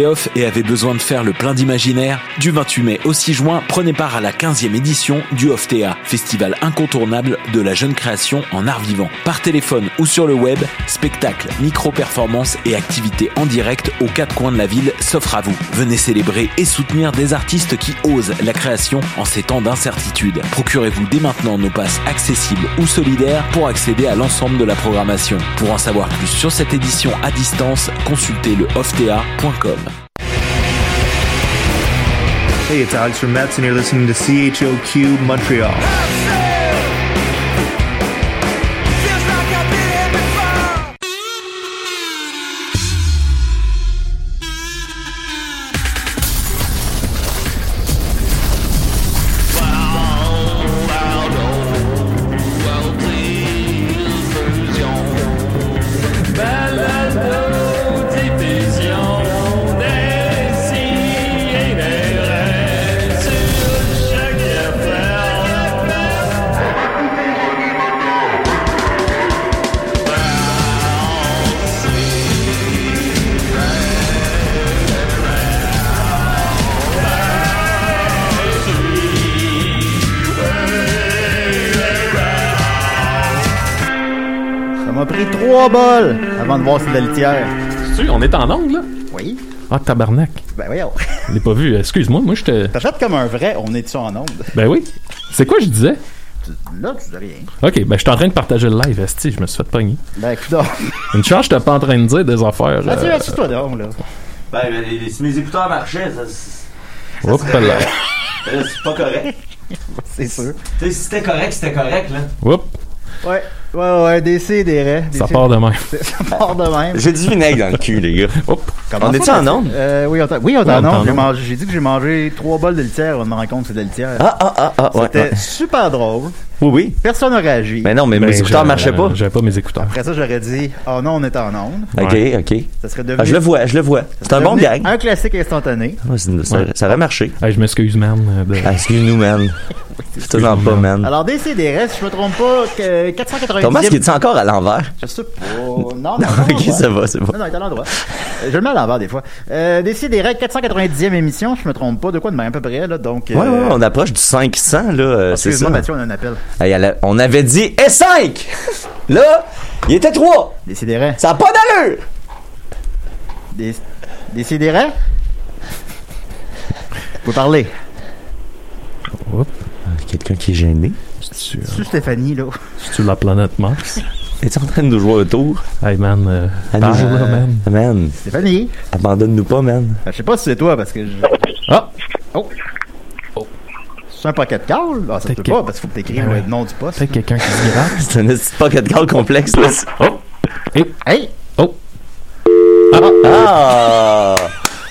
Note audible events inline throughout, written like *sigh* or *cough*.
Off et avez besoin de faire le plein d'imaginaire Du 28 mai au 6 juin, prenez part à la 15e édition du OFTEA, festival incontournable de la jeune création en art vivant. Par téléphone ou sur le web, spectacles, micro-performances et activités en direct aux quatre coins de la ville s'offrent à vous. Venez célébrer et soutenir des artistes qui osent la création en ces temps d'incertitude. Procurez-vous dès maintenant nos passes accessibles ou solidaires pour accéder à l'ensemble de la programmation. Pour en savoir plus sur cette édition à distance, consultez le oftea.com. Hey, it's Alex from Mets, and you're listening to CHOQ Montreal. Trois bols avant de voir si la litière. Tu on est en angle, là? Oui. Ah, tabarnak. Ben voyons. *laughs* Je l'ai pas vu. Excuse-moi, moi, j'étais. T'achètes comme un vrai, on est-tu en onde? Ben oui. C'est quoi je disais? Là, tu dis rien. Ok, ben je suis en train de partager le live, Esti, je me suis fait pogner. Ben écoute. *laughs* Une chance, j'étais pas en train de dire des affaires. Mathieu, euh, assis-toi donc, là. Ben, ben, si mes écouteurs marchaient, ça, c'est- Oups, là. ben, *laughs* c'est pas correct. C'est sûr. Tu sais, si c'était correct, c'était correct, là. Oups, Ouais, ouais, ouais, des C, des raies. ça part de même. *laughs* Ça part de même. J'ai du vinaigre dans le cul, les gars. Comment On est-tu en onde? Euh, oui, on t'a- oui, on est Oui, en on est en onde. J'ai onde. mangé- J'ai dit que j'ai mangé trois bols de litière, on me rend compte que c'est de la litière. Ah, ah, ah, ah, ouais. C'était ouais. super drôle. Oui, oui. Personne n'a réagi. Mais non, mais Ben, mes écouteurs j'ai- marchaient pas. J'avais pas mes écouteurs. Après ça, j'aurais dit, oh non, on est en onde. Ok, Ouais. ok. Ça serait devenu. Ah, je le vois, je le vois. C'est un bon gag. Un classique instantané. Ouais, c'est- ça, Ouais. ça aurait marché. Je m'excuse, man. euh, de- Ah, Excuse-nous, man. *laughs* C'est non pas, man. Alors, DCDR, si je me trompe pas, que 490 Thomas, est-tu encore à l'envers? Je sais pas. *laughs* Non, non, Non, ok, ça va, c'est bon. Non, non, il est à l'endroit. Euh, Je le mets à l'envers des fois. Euh, Décidérez, 490e émission, je me trompe pas, de quoi de même à peu près, là, donc... Ouais, ouais, ouais, on approche du 500, là. euh. Excuse-moi, Mathieu, on a un appel. On avait dit S5! *laughs* Là, il était 3! Décidérez. Ça a pas d'allure! Dé- Décidérez. Vous parler. Oups. Quelqu'un qui est gêné. C'est-tu euh, C'est Stéphanie, là? c'est-tu la planète Mars? *laughs* Es-tu en train de nous jouer un tour? Hey, man. Euh, À nous- là, man. Man, Stéphanie. abandonne-nous pas, man. Euh, Je sais pas si c'est toi, parce que je... Ah! Oh. C'est un pocket call? Ah, ça peut que- pas, parce qu'il faut que t'écrives Ben ouais. le nom du poste. Peut-être quelqu'un qui se gratte. *laughs* C'est un petit pocket call complexe, là. Oh! Et, Hey! oh! Ah!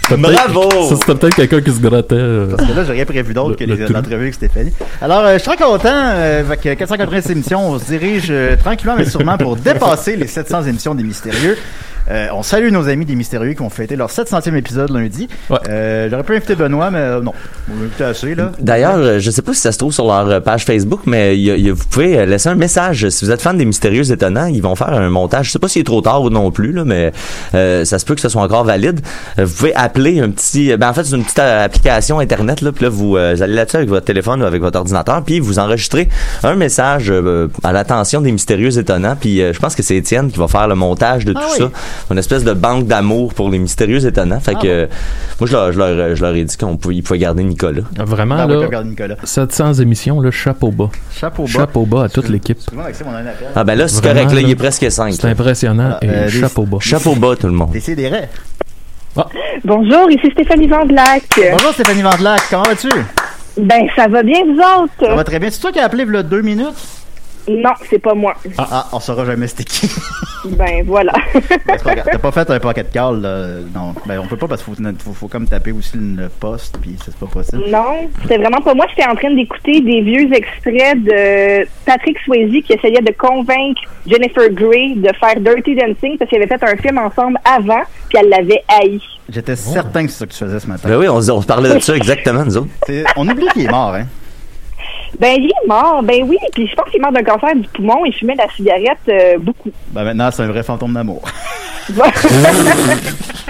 Peut-être- Bravo! Ça, c'était peut-être quelqu'un qui se grattait. euh. Parce que là, j'ai rien prévu d'autre que l'entrevue avec Stéphanie. Alors, euh, je suis très content. Euh, avec euh, 480 émissions, on se dirige euh, tranquillement mais sûrement pour dépasser les 700 émissions des Mystérieux. Euh, on salue nos amis des Mystérieux qui ont fêté leur 700e épisode lundi. Ouais. Euh, J'aurais pu inviter Benoît, mais euh, non. On l'a invité assez, là. D'ailleurs, je sais pas si ça se trouve sur leur page Facebook, mais il y a- il y a- vous pouvez laisser un message. Si vous êtes fan des Mystérieux Étonnants, ils vont faire un montage. Je sais pas s'il est trop tard ou non plus, là, mais euh, ça se peut que ce soit encore valide. Vous pouvez appeler un petit... Ben, en fait, c'est une petite application Internet, là, puis là, vous, euh, vous allez là-dessus avec votre téléphone ou avec votre ordinateur, puis vous enregistrez un message euh, à l'attention des Mystérieux Étonnants, puis euh, je pense que c'est Étienne qui va faire le montage de Ah tout oui. ça. Une espèce de banque d'amour pour les Mystérieux Étonnants. Fait Ah que moi, je leur, je, leur, je leur ai dit qu'on pouvait, ils pouvaient garder Nicolas. Vraiment, Ah, oui, là, regarde Nicolas. 700 émissions, là, chapeau bas. Chapeau bas. Chapeau bas à toute l'équipe. Ah ben là, c'est correct, là, il est presque 5. C'est impressionnant Voilà, et euh, chapeau bas. Chapeau bas, tout le monde. Décidérez. Bonjour, ici Stéphanie Vandelac. Bonjour Stéphanie Vandelac, comment vas-tu? Ben, ça va bien, vous autres? Ça va très bien. C'est toi qui as appelé a deux minutes? Non, c'est pas moi. Ah, on saura jamais c'était qui. *laughs* Ben voilà. *laughs* Ben. T'as pas fait un pocket call, là? Non, ben on peut pas parce qu'il faut, faut, faut comme taper aussi le poste, puis c'est pas possible. non, c'était vraiment pas moi. J'étais en train d'écouter des vieux extraits de Patrick Swayze qui essayait de convaincre Jennifer Grey de faire Dirty Dancing parce qu'ils avaient fait un film ensemble avant, puis elle l'avait haï. J'étais certain que c'est ça que tu faisais ce matin. Ben oui, on, se- on parlait de ça exactement, nous autres. On oublie qu'il est mort, hein. Ben, il est mort, ben oui, puis je pense qu'il est mort d'un cancer du poumon et fumait la cigarette euh, beaucoup. Ben maintenant, c'est un vrai fantôme d'amour. *laughs* *laughs*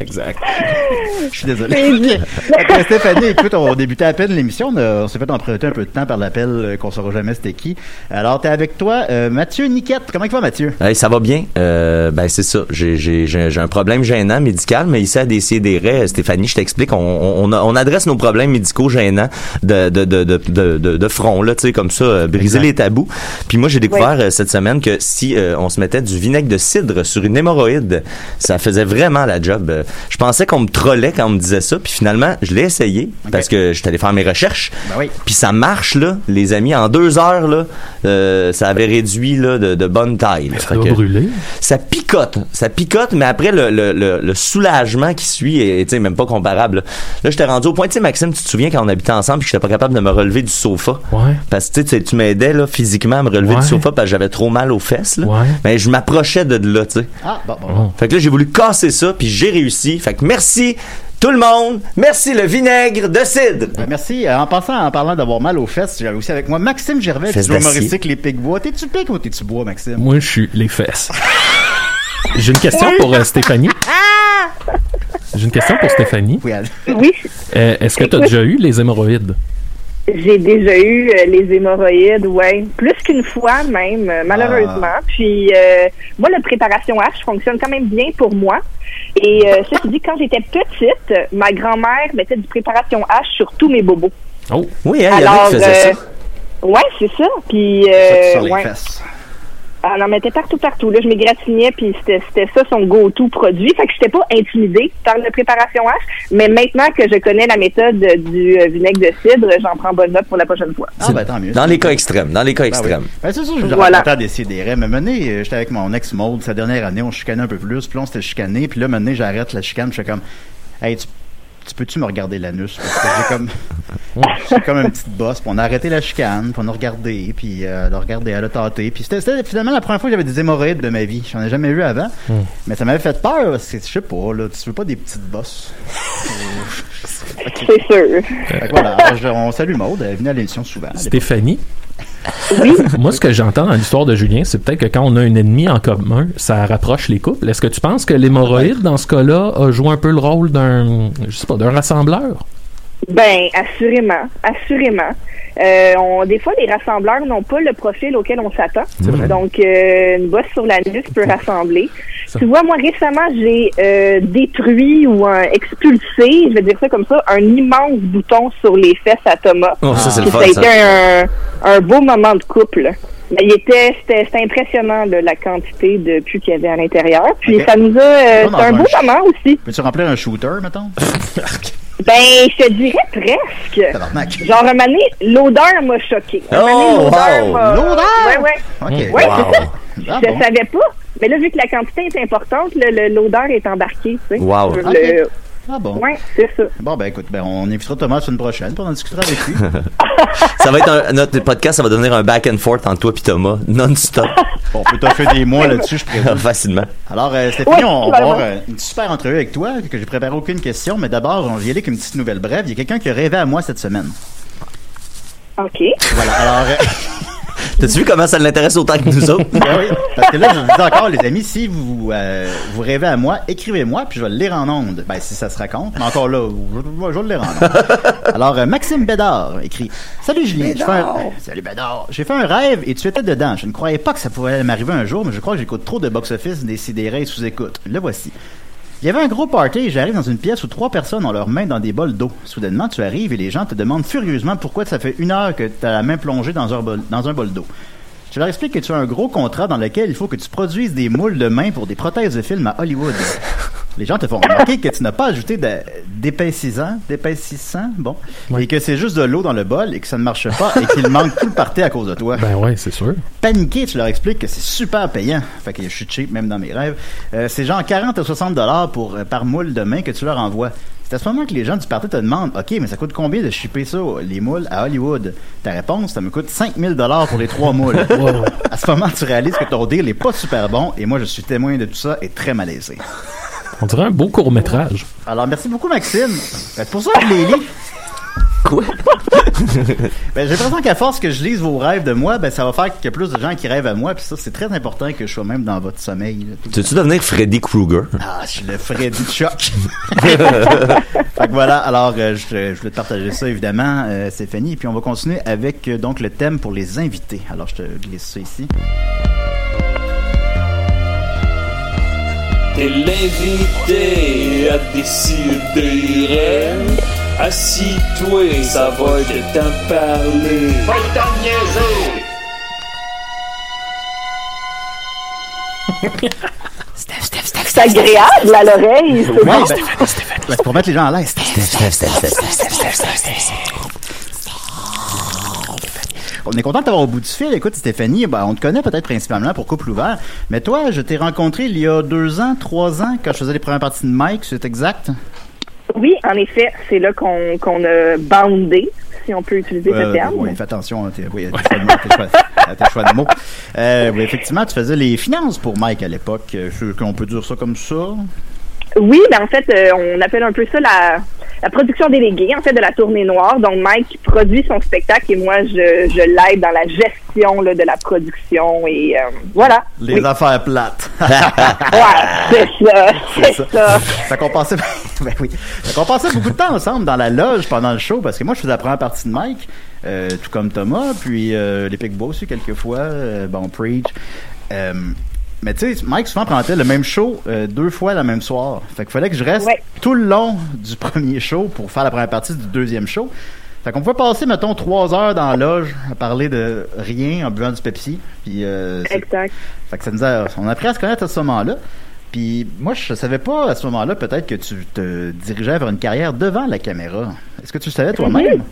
Exact. *laughs* Je suis désolé. *laughs* Fait que, Stéphanie, écoute, on débutait à peine l'émission. On, on s'est fait emprunter un peu de temps par l'appel euh, qu'on saura jamais c'était qui. Alors, t'es avec toi, euh, Mathieu Niquette. Comment il va, Mathieu? Hey, ça va bien. Euh, ben c'est ça. J'ai, j'ai, j'ai j'ai un problème gênant médical, mais ici à des Stéphanie, je t'explique, on, on, on adresse nos problèmes médicaux gênants de, de, de, de, de, de, de front, là, tu sais, comme ça, euh, briser Exact. les tabous. Puis moi, j'ai découvert euh, cette semaine que si euh, on se mettait du vinaigre de cidre sur une hémorroïde, ça faisait vraiment la job. Je pensais qu'on me trollait quand on me disait ça, puis finalement, je l'ai essayé parce que je suis allé faire mes recherches. Ben oui. Puis ça marche, là, les amis. En deux heures, là, euh, ça avait réduit là, de, de bonne taille. là. Ça doit brûler. ça picote, ça picote, mais après le, le, le, le soulagement qui suit est, même pas comparable. Là, Là, j'étais rendu au point, tu sais, Maxime, tu te souviens quand on habitait ensemble, puis que j'étais pas capable de me relever du sofa. Ouais. Parce que tu sais, tu m'aidais là physiquement à me relever Ouais. du sofa parce que j'avais trop mal aux fesses. Là. Ouais. Mais je m'approchais de là, tu sais. Ah, bon, bon. Fait que là, j'ai voulu casser ça, puis j'ai réussi. Fait que merci tout le monde, merci le vinaigre de cidre. Ben, merci. Euh, En passant, en parlant d'avoir mal aux fesses, j'avais aussi avec moi Maxime Gervais, Fesses du humoristique Les Pics Bois. T'es-tu pic ou t'es-tu bois, Maxime? Moi, je suis les fesses. J'ai une question pour euh, Stéphanie. J'ai une question pour Stéphanie. Oui, Euh, Est-ce que tu as déjà eu les hémorroïdes? J'ai déjà eu euh, les hémorroïdes, ouais, plus qu'une fois même, euh, malheureusement. Puis euh, moi, la préparation H fonctionne quand même bien pour moi. Et euh, ça, dit quand j'étais petite, ma grand-mère mettait du préparation H sur tous mes bobos. Oh, Oui, hein, il y en a Alors, qui faisaient euh, ça. ouais, c'est ça. Puis Ça, euh, sur les ouais. fesses. Elle en mettait partout, partout. Là, je m'égratignais, puis c'était c'était ça son go-to produit. Fait que j'étais pas intimidée par la préparation H. Mais maintenant que je connais la méthode du euh, vinaigre de cidre, j'en prends bonne note pour la prochaine fois. Ah, ben tant mieux. Dans les cas extrêmes, dans les cas Ben oui. extrêmes. Ben, c'est ça, je Voilà. à décider. Mais maintenant, euh, j'étais avec mon ex Maude, sa dernière année, on chicanait un peu plus, puis là, on s'était chicané, puis là, maintenant, j'arrête la chicane, je suis comme, hey, tu, tu peux-tu me regarder l'anus? Parce que j'ai comme, *laughs* j'ai comme une petite bosse, puis on a arrêté la chicane, puis on a regardé, puis euh, elle a regardé, elle a tâté, puis c'était, c'était finalement la première fois que j'avais des hémorroïdes de ma vie. J'en ai jamais eu avant, mais ça m'avait fait peur, parce que, je sais pas, là, tu veux pas des petites bosses? *laughs* C'est sûr. Fait que voilà, je- on salue Maude, elle venait à l'émission souvent. Stéphanie? Oui. *laughs* Moi, ce que j'entends dans l'histoire de Julien, c'est peut-être que quand on a un ennemi en commun, ça rapproche les couples. Est-ce que tu penses que l'hémorroïde, dans ce cas-là, a joué un peu le rôle d'un, je sais pas, d'un rassembleur? Ben, assurément, assurément. Euh, on, des fois, les rassembleurs n'ont pas le profil auquel on s'attend. Donc, euh, une bosse sur la nuque peut rassembler. Ça. Tu vois, moi, récemment, j'ai euh, détruit ou euh, expulsé, je vais dire ça comme ça, un immense bouton sur les fesses à Thomas. Oh, ça, c'est le fun, ça a été un, un beau moment de couple. Mais il était, c'était, c'était impressionnant là, la quantité de pu qu'il y avait à l'intérieur. Puis ça nous a, euh, c'est un beau un- moment aussi. Peux-tu remplir un shooter, mettons? *laughs* Ben, je te dirais presque. Tabarnak. Genre, un l'odeur m'a choqué. Un Oh, l'odeur wow. m'a- L'odeur? Ouais, ouais. Ok. Ouais, Wow. c'est ça. Ah, je bon? savais pas. Mais là, vu que la quantité est importante, l'odeur est embarquée, tu sais. Wow. Ah bon? Ouais, c'est ça. Bon, ben écoute, ben, on invitera Thomas la semaine prochaine, puis on en discutera avec lui. *laughs* Ça va être un, notre podcast, ça va devenir un back and forth entre toi et Thomas, non-stop, Bon, *laughs* on peut t'offrir des mois là-dessus, je présume. *laughs* facilement. Alors, euh, Stéphanie, on va avoir euh, une super entrevue avec toi, que j'ai préparé aucune question, mais d'abord, on va y aller avec une petite nouvelle brève. Il y a quelqu'un qui a rêvé à moi cette semaine. OK. Voilà, alors... euh, T'as-tu vu comment ça l'intéresse autant que nous autres? *laughs* Ben oui, parce que là, je vous dis encore, les amis, si vous, euh, vous rêvez à moi, écrivez-moi, puis je vais le lire en ondes. Ben, si ça se raconte. Mais encore là, je, je vais le lire en ondes. Alors, euh, Maxime Bédard écrit Salut Julien, j'ai fait un... *laughs* Salut Bédard. J'ai fait un rêve et tu étais dedans. Je ne croyais pas que ça pourrait m'arriver un jour, mais je crois que j'écoute trop de box-office, des sidérés sous écoute. Le voici. Il y avait un gros party et j'arrive dans une pièce où trois personnes ont leurs mains dans des bols d'eau. Soudainement, tu arrives et les gens te demandent furieusement pourquoi ça fait une heure que tu as la main plongée dans un bol, d'eau. Je leur explique que tu as un gros contrat dans lequel il faut que tu produises des moules de main pour des prothèses de film à Hollywood. *laughs* Les gens te font remarquer que tu n'as pas ajouté d'épaississant, d'épaississant, bon, Ouais. et que c'est juste de l'eau dans le bol et que ça ne marche pas et qu'il manque tout le party à cause de toi. Ben ouais, c'est sûr. Paniqué, tu leur expliques que c'est super payant. Fait que je suis cheap même dans mes rêves. Euh, c'est genre 40 à 60 dollars pour euh, par moule de main que tu leur envoies. C'est à ce moment que les gens du party te demandent OK, mais ça coûte combien de shipper ça, les moules, à Hollywood? Ta réponse, ça me coûte 5000 dollars pour les trois moules. *laughs* À ce moment, tu réalises que ton deal est pas super bon et moi, je suis témoin de tout ça et très malaisé. On dirait un beau court-métrage. Alors, merci beaucoup, Maxime. C'est pour ça que je les lis. Quoi? *laughs* Ben, j'ai l'impression qu'à force que je lise vos rêves de moi, ben, ça va faire qu'il y a plus de gens qui rêvent à moi. Puis ça, c'est très important que je sois même dans votre sommeil. Tu veux-tu devenir Freddy Krueger? Ah, je suis le Freddy choc. *laughs* fait que voilà, alors euh, je, je voulais te partager ça évidemment, euh, Stéphanie. Et puis on va continuer avec euh, donc le thème pour les invités. Alors je te glisse ça ici. T'es l'invité à décider. Assis-toi, ça va de t'en parler. Va t'en niaiser! C'est agréable à l'oreille. c'est ben, ben, pour mettre les gens à l'aise. On est content de t'avoir au bout du fil. Écoute, Stéphanie, ben, on te connaît peut-être principalement pour Couple Ouvert, mais toi, je t'ai rencontré il y a deux ans, trois ans, quand je faisais les premières parties de Mike, c'est exact? Oui, en effet, c'est là qu'on a bandé, si on peut utiliser ce Euh, terme. oui, fais attention à tes, oui, à tes choix de mots. à tes choix- à tes choix de mots. Euh, oui, effectivement, tu faisais les finances pour Mike à l'époque. Qu'on peut dire ça comme ça. Oui, ben en fait, euh, on appelle un peu ça la, la production déléguée, en fait, de la tournée noire. Donc, Mike produit son spectacle et moi, je, je l'aide dans la gestion là, de la production et euh, voilà. Les Oui. affaires plates. *laughs* Ouais, c'est ça, c'est ça. ça. Passait, *laughs* ben oui. Beaucoup de temps ensemble dans la loge pendant le show parce que moi, je faisais la première partie de Mike, euh, tout comme Thomas, puis euh, les Picbois aussi quelquefois, euh, bon, Preach. Mais tu sais, Mike souvent prenait le même show euh, deux fois le même soir. Fait qu'il fallait que je reste Ouais. tout le long du *laughs* premier show pour faire la première partie du deuxième show. Fait qu'on pouvait passer, mettons, trois heures dans la loge à parler de rien en buvant du Pepsi. Puis euh, Exact. fait que ça nous a, on a appris à se connaître à ce moment-là. Puis moi, je savais pas à ce moment-là peut-être que tu te dirigeais vers une carrière devant la caméra. Est-ce que tu le savais toi-même?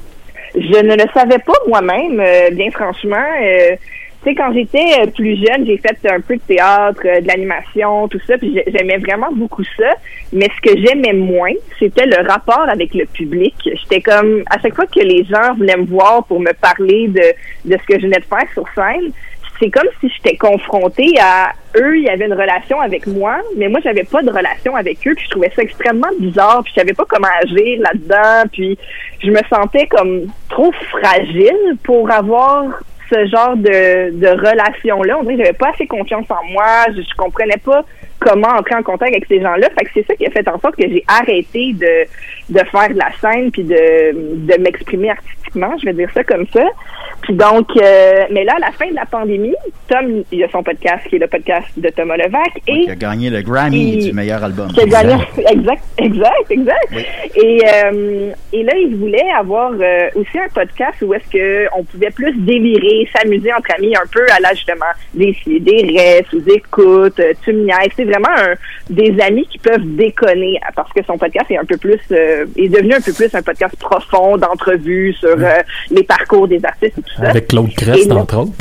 Je ne le savais pas moi-même, euh, bien franchement. Euh, tu sais, quand j'étais euh, plus jeune, j'ai fait un peu de théâtre, euh, de l'animation, tout ça, puis j'ai- j'aimais vraiment beaucoup ça. Mais ce que j'aimais moins, c'était le rapport avec le public. J'étais comme, à chaque fois que les gens venaient me voir pour me parler de, de ce que je venais de faire sur scène, c'est comme si j'étais confrontée à eux, il y avait une relation avec moi, mais moi j'avais pas de relation avec eux, puis je trouvais ça extrêmement bizarre, puis je savais pas comment agir là-dedans, puis je me sentais comme trop fragile pour avoir ce genre de, de relation-là. On dirait que j'avais pas assez confiance en moi, je, comprenais pas comment entrer en contact avec ces gens-là. Fait que c'est ça qui a fait en sorte que j'ai arrêté de, de faire de la scène puis de, de m'exprimer artistiquement, je vais dire ça comme ça. Puis donc, euh, mais là, à la fin de la pandémie, Tom, il a son podcast qui est le podcast de Thomas Levac et Qui a gagné le Grammy du meilleur album. qui a gagné. Exact, exact, exact. Et, euh, et là, il voulait avoir euh, aussi un podcast où est-ce que on pouvait plus délirer, s'amuser entre amis un peu à la justement des des restes, des écoutes, tu me. C'est vraiment un, des amis qui peuvent déconner parce que son podcast est un peu plus est devenu un peu plus un podcast profond d'entrevues sur euh, les parcours des artistes et tout ça. Avec Claude Crest, entre autres.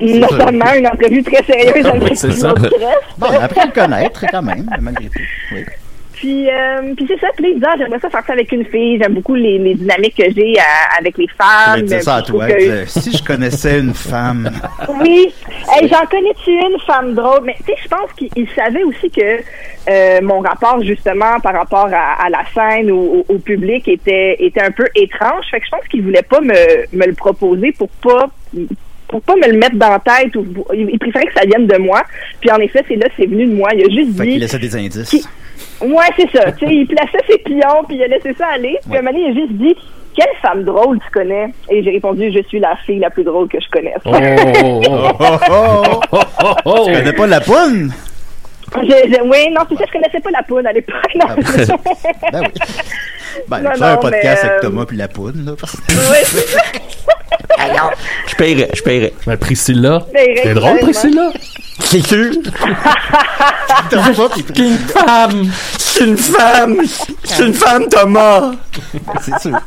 Notamment une entrevue très sérieuse avec Oui, c'est ça. Claude Crest. Bon, on a appris à le connaître quand même, malgré tout. Oui. Puis, euh, puis c'est ça. Puis là, il j'aimerais ça faire ça avec une fille. J'aime beaucoup les, les dynamiques que j'ai à- avec les femmes. ça à toi. que- il si je connaissais une femme. *laughs* Oui. Hey, j'en connais-tu une femme drôle? Mais tu sais, je pense qu'il il savait aussi que euh, mon rapport, justement, par rapport à, à la scène ou au, au public était, était un peu étrange. Fait que je pense qu'il voulait pas me, me le proposer pour pas pour pas me le mettre dans la tête ou il il préférait que ça vienne de moi. Puis en effet, c'est là, c'est venu de moi. Il a juste Fait dit qu'il laissait des indices. Ouais, c'est ça. *laughs* tu sais, il plaçait ses pions, puis il a laissé ça aller. Puis Ouais. un moment donné, il a juste dit Quelle femme drôle tu connais Et j'ai répondu Je suis la fille la plus drôle que je connaisse. Oh, oh, oh. *laughs* Oh, oh, oh. Tu connais pas la poune? Je- je- oui, non, c'est ça, je connaissais pas la poudre à l'époque. Non, Ah, c'est ça. *laughs* Ben oui. Ben, Non, tu un podcast mais, avec euh, Thomas puis la poune, là. parce- Oui, c'est ça. Je paierais, je paierais. Ben, Priscilla. Mais C'est drôle. Priscilla. C'est sûr. Puis- une femme. C'est une femme. C'est une femme, Thomas. c'est sûr.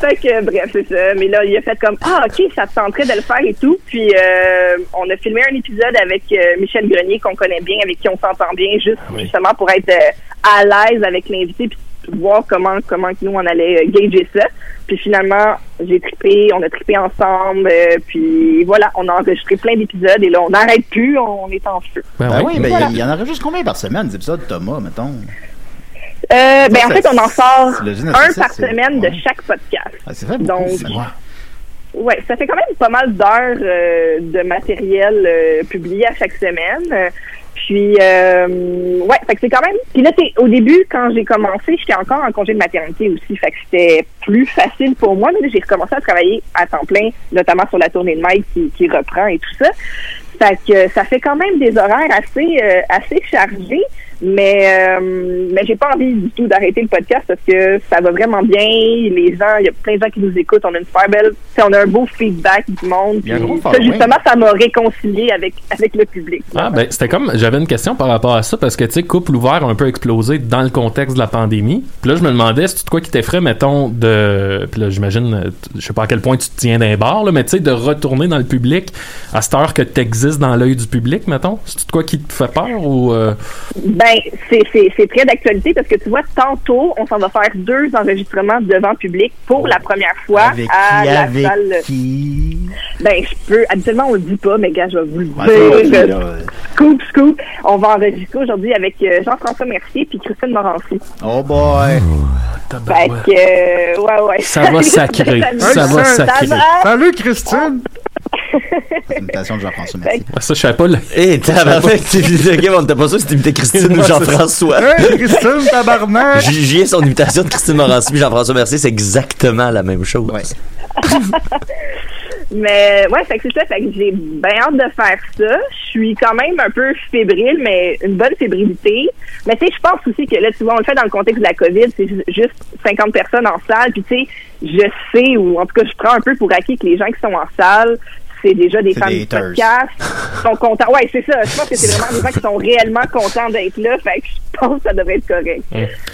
Fait que, bref, c'est ça. Mais là, il a fait comme, ah, OK, ça te tenterait de le faire et tout. Puis, euh, on a filmé un épisode avec euh, Michel Grenier, qu'on connaît bien, avec qui on s'entend bien, juste justement pour être euh, à l'aise avec l'invité, puis voir comment comment que nous, on allait euh, gager ça. Puis finalement, j'ai trippé, on a trippé ensemble, euh, puis voilà, on a enregistré plein d'épisodes, et là, on n'arrête plus, on est en feu. Ben Ben oui, ben Voilà. il y en aurait juste combien par semaine, des épisodes, Thomas, mettons? Euh, ben, en fait, on en sort un par semaine de chaque podcast. Ah, c'est vrai, beaucoup. Donc, Ouais, ça fait quand même pas mal d'heures euh, de matériel euh, publié à chaque semaine. Puis, euh, ouais, fait que c'est quand même. Puis là, au début, quand j'ai commencé, j'étais encore en congé de maternité aussi, fait que c'était plus facile pour moi. Mais j'ai recommencé à travailler à temps plein, notamment sur la tournée de Mike qui, qui reprend et tout ça. Fait que ça fait quand même des horaires assez euh, assez chargés, mais euh, mais j'ai pas envie du tout d'arrêter le podcast parce que ça va vraiment bien. Les gens, il y a plein de gens qui nous écoutent. On a une super belle, tu on a un beau feedback du monde. Puis ça, justement, ça m'a réconcilié avec avec le public. Ah, ben, c'était comme, j'avais une question par rapport à ça, parce que, tu sais, couple ouvert a un peu explosé dans le contexte de la pandémie. Puis là, je me demandais, c'est de quoi qui t'effraie, mettons, de, puis là, j'imagine, je sais pas à quel point tu te tiens d'un bar, là, mais tu sais, de retourner dans le public à cette heure que t'existes dans l'œil du public, mettons? C'est quoi qui te fait peur ou, euh, Ben, c'est, c'est, très d'actualité parce que tu vois, tantôt, on s'en va faire deux enregistrements devant public pour la première fois Avec à qui, la avec salle. qui? Ben, je peux. Habituellement, on le dit pas, mais gars, je vais vous le dire. Scoop, scoop. On va enregistrer aujourd'hui avec euh, Jean-François Mercier puis Christine Morancy. Oh boy! Fait que, euh, ouais, ouais. Ça va *laughs* sacrer. Ça va sacrer. Salut, Christine! C'est une imitation de Jean-François Mercier. Ouais, ça, je savais pas, le- Hé, tabarnak, tu ok, on n'était pas sûr si t'imitais Christine ou *laughs* Jean-François. Christine, tabarnak! Juger son imitation de Christine Morancy puis Jean-François Mercier, c'est exactement la même chose. Ouais. *laughs* Mais ouais, fait que c'est ça, fait que j'ai bien hâte de faire ça. Je suis quand même un peu fébrile, mais une bonne fébrilité. Mais tu sais, je pense aussi que là, tu vois, on le fait dans le contexte de la COVID, c'est ju- juste 50 personnes en salle, puis tu sais, je sais, ou en tout cas, je prends un peu pour acquis que les gens qui sont en salle, c'est déjà des fans des du podcast, sont *laughs* contents. Ouais, c'est ça. Je pense que c'est vraiment des gens qui sont réellement contents d'être là, fait que je pense que ça devrait être correct.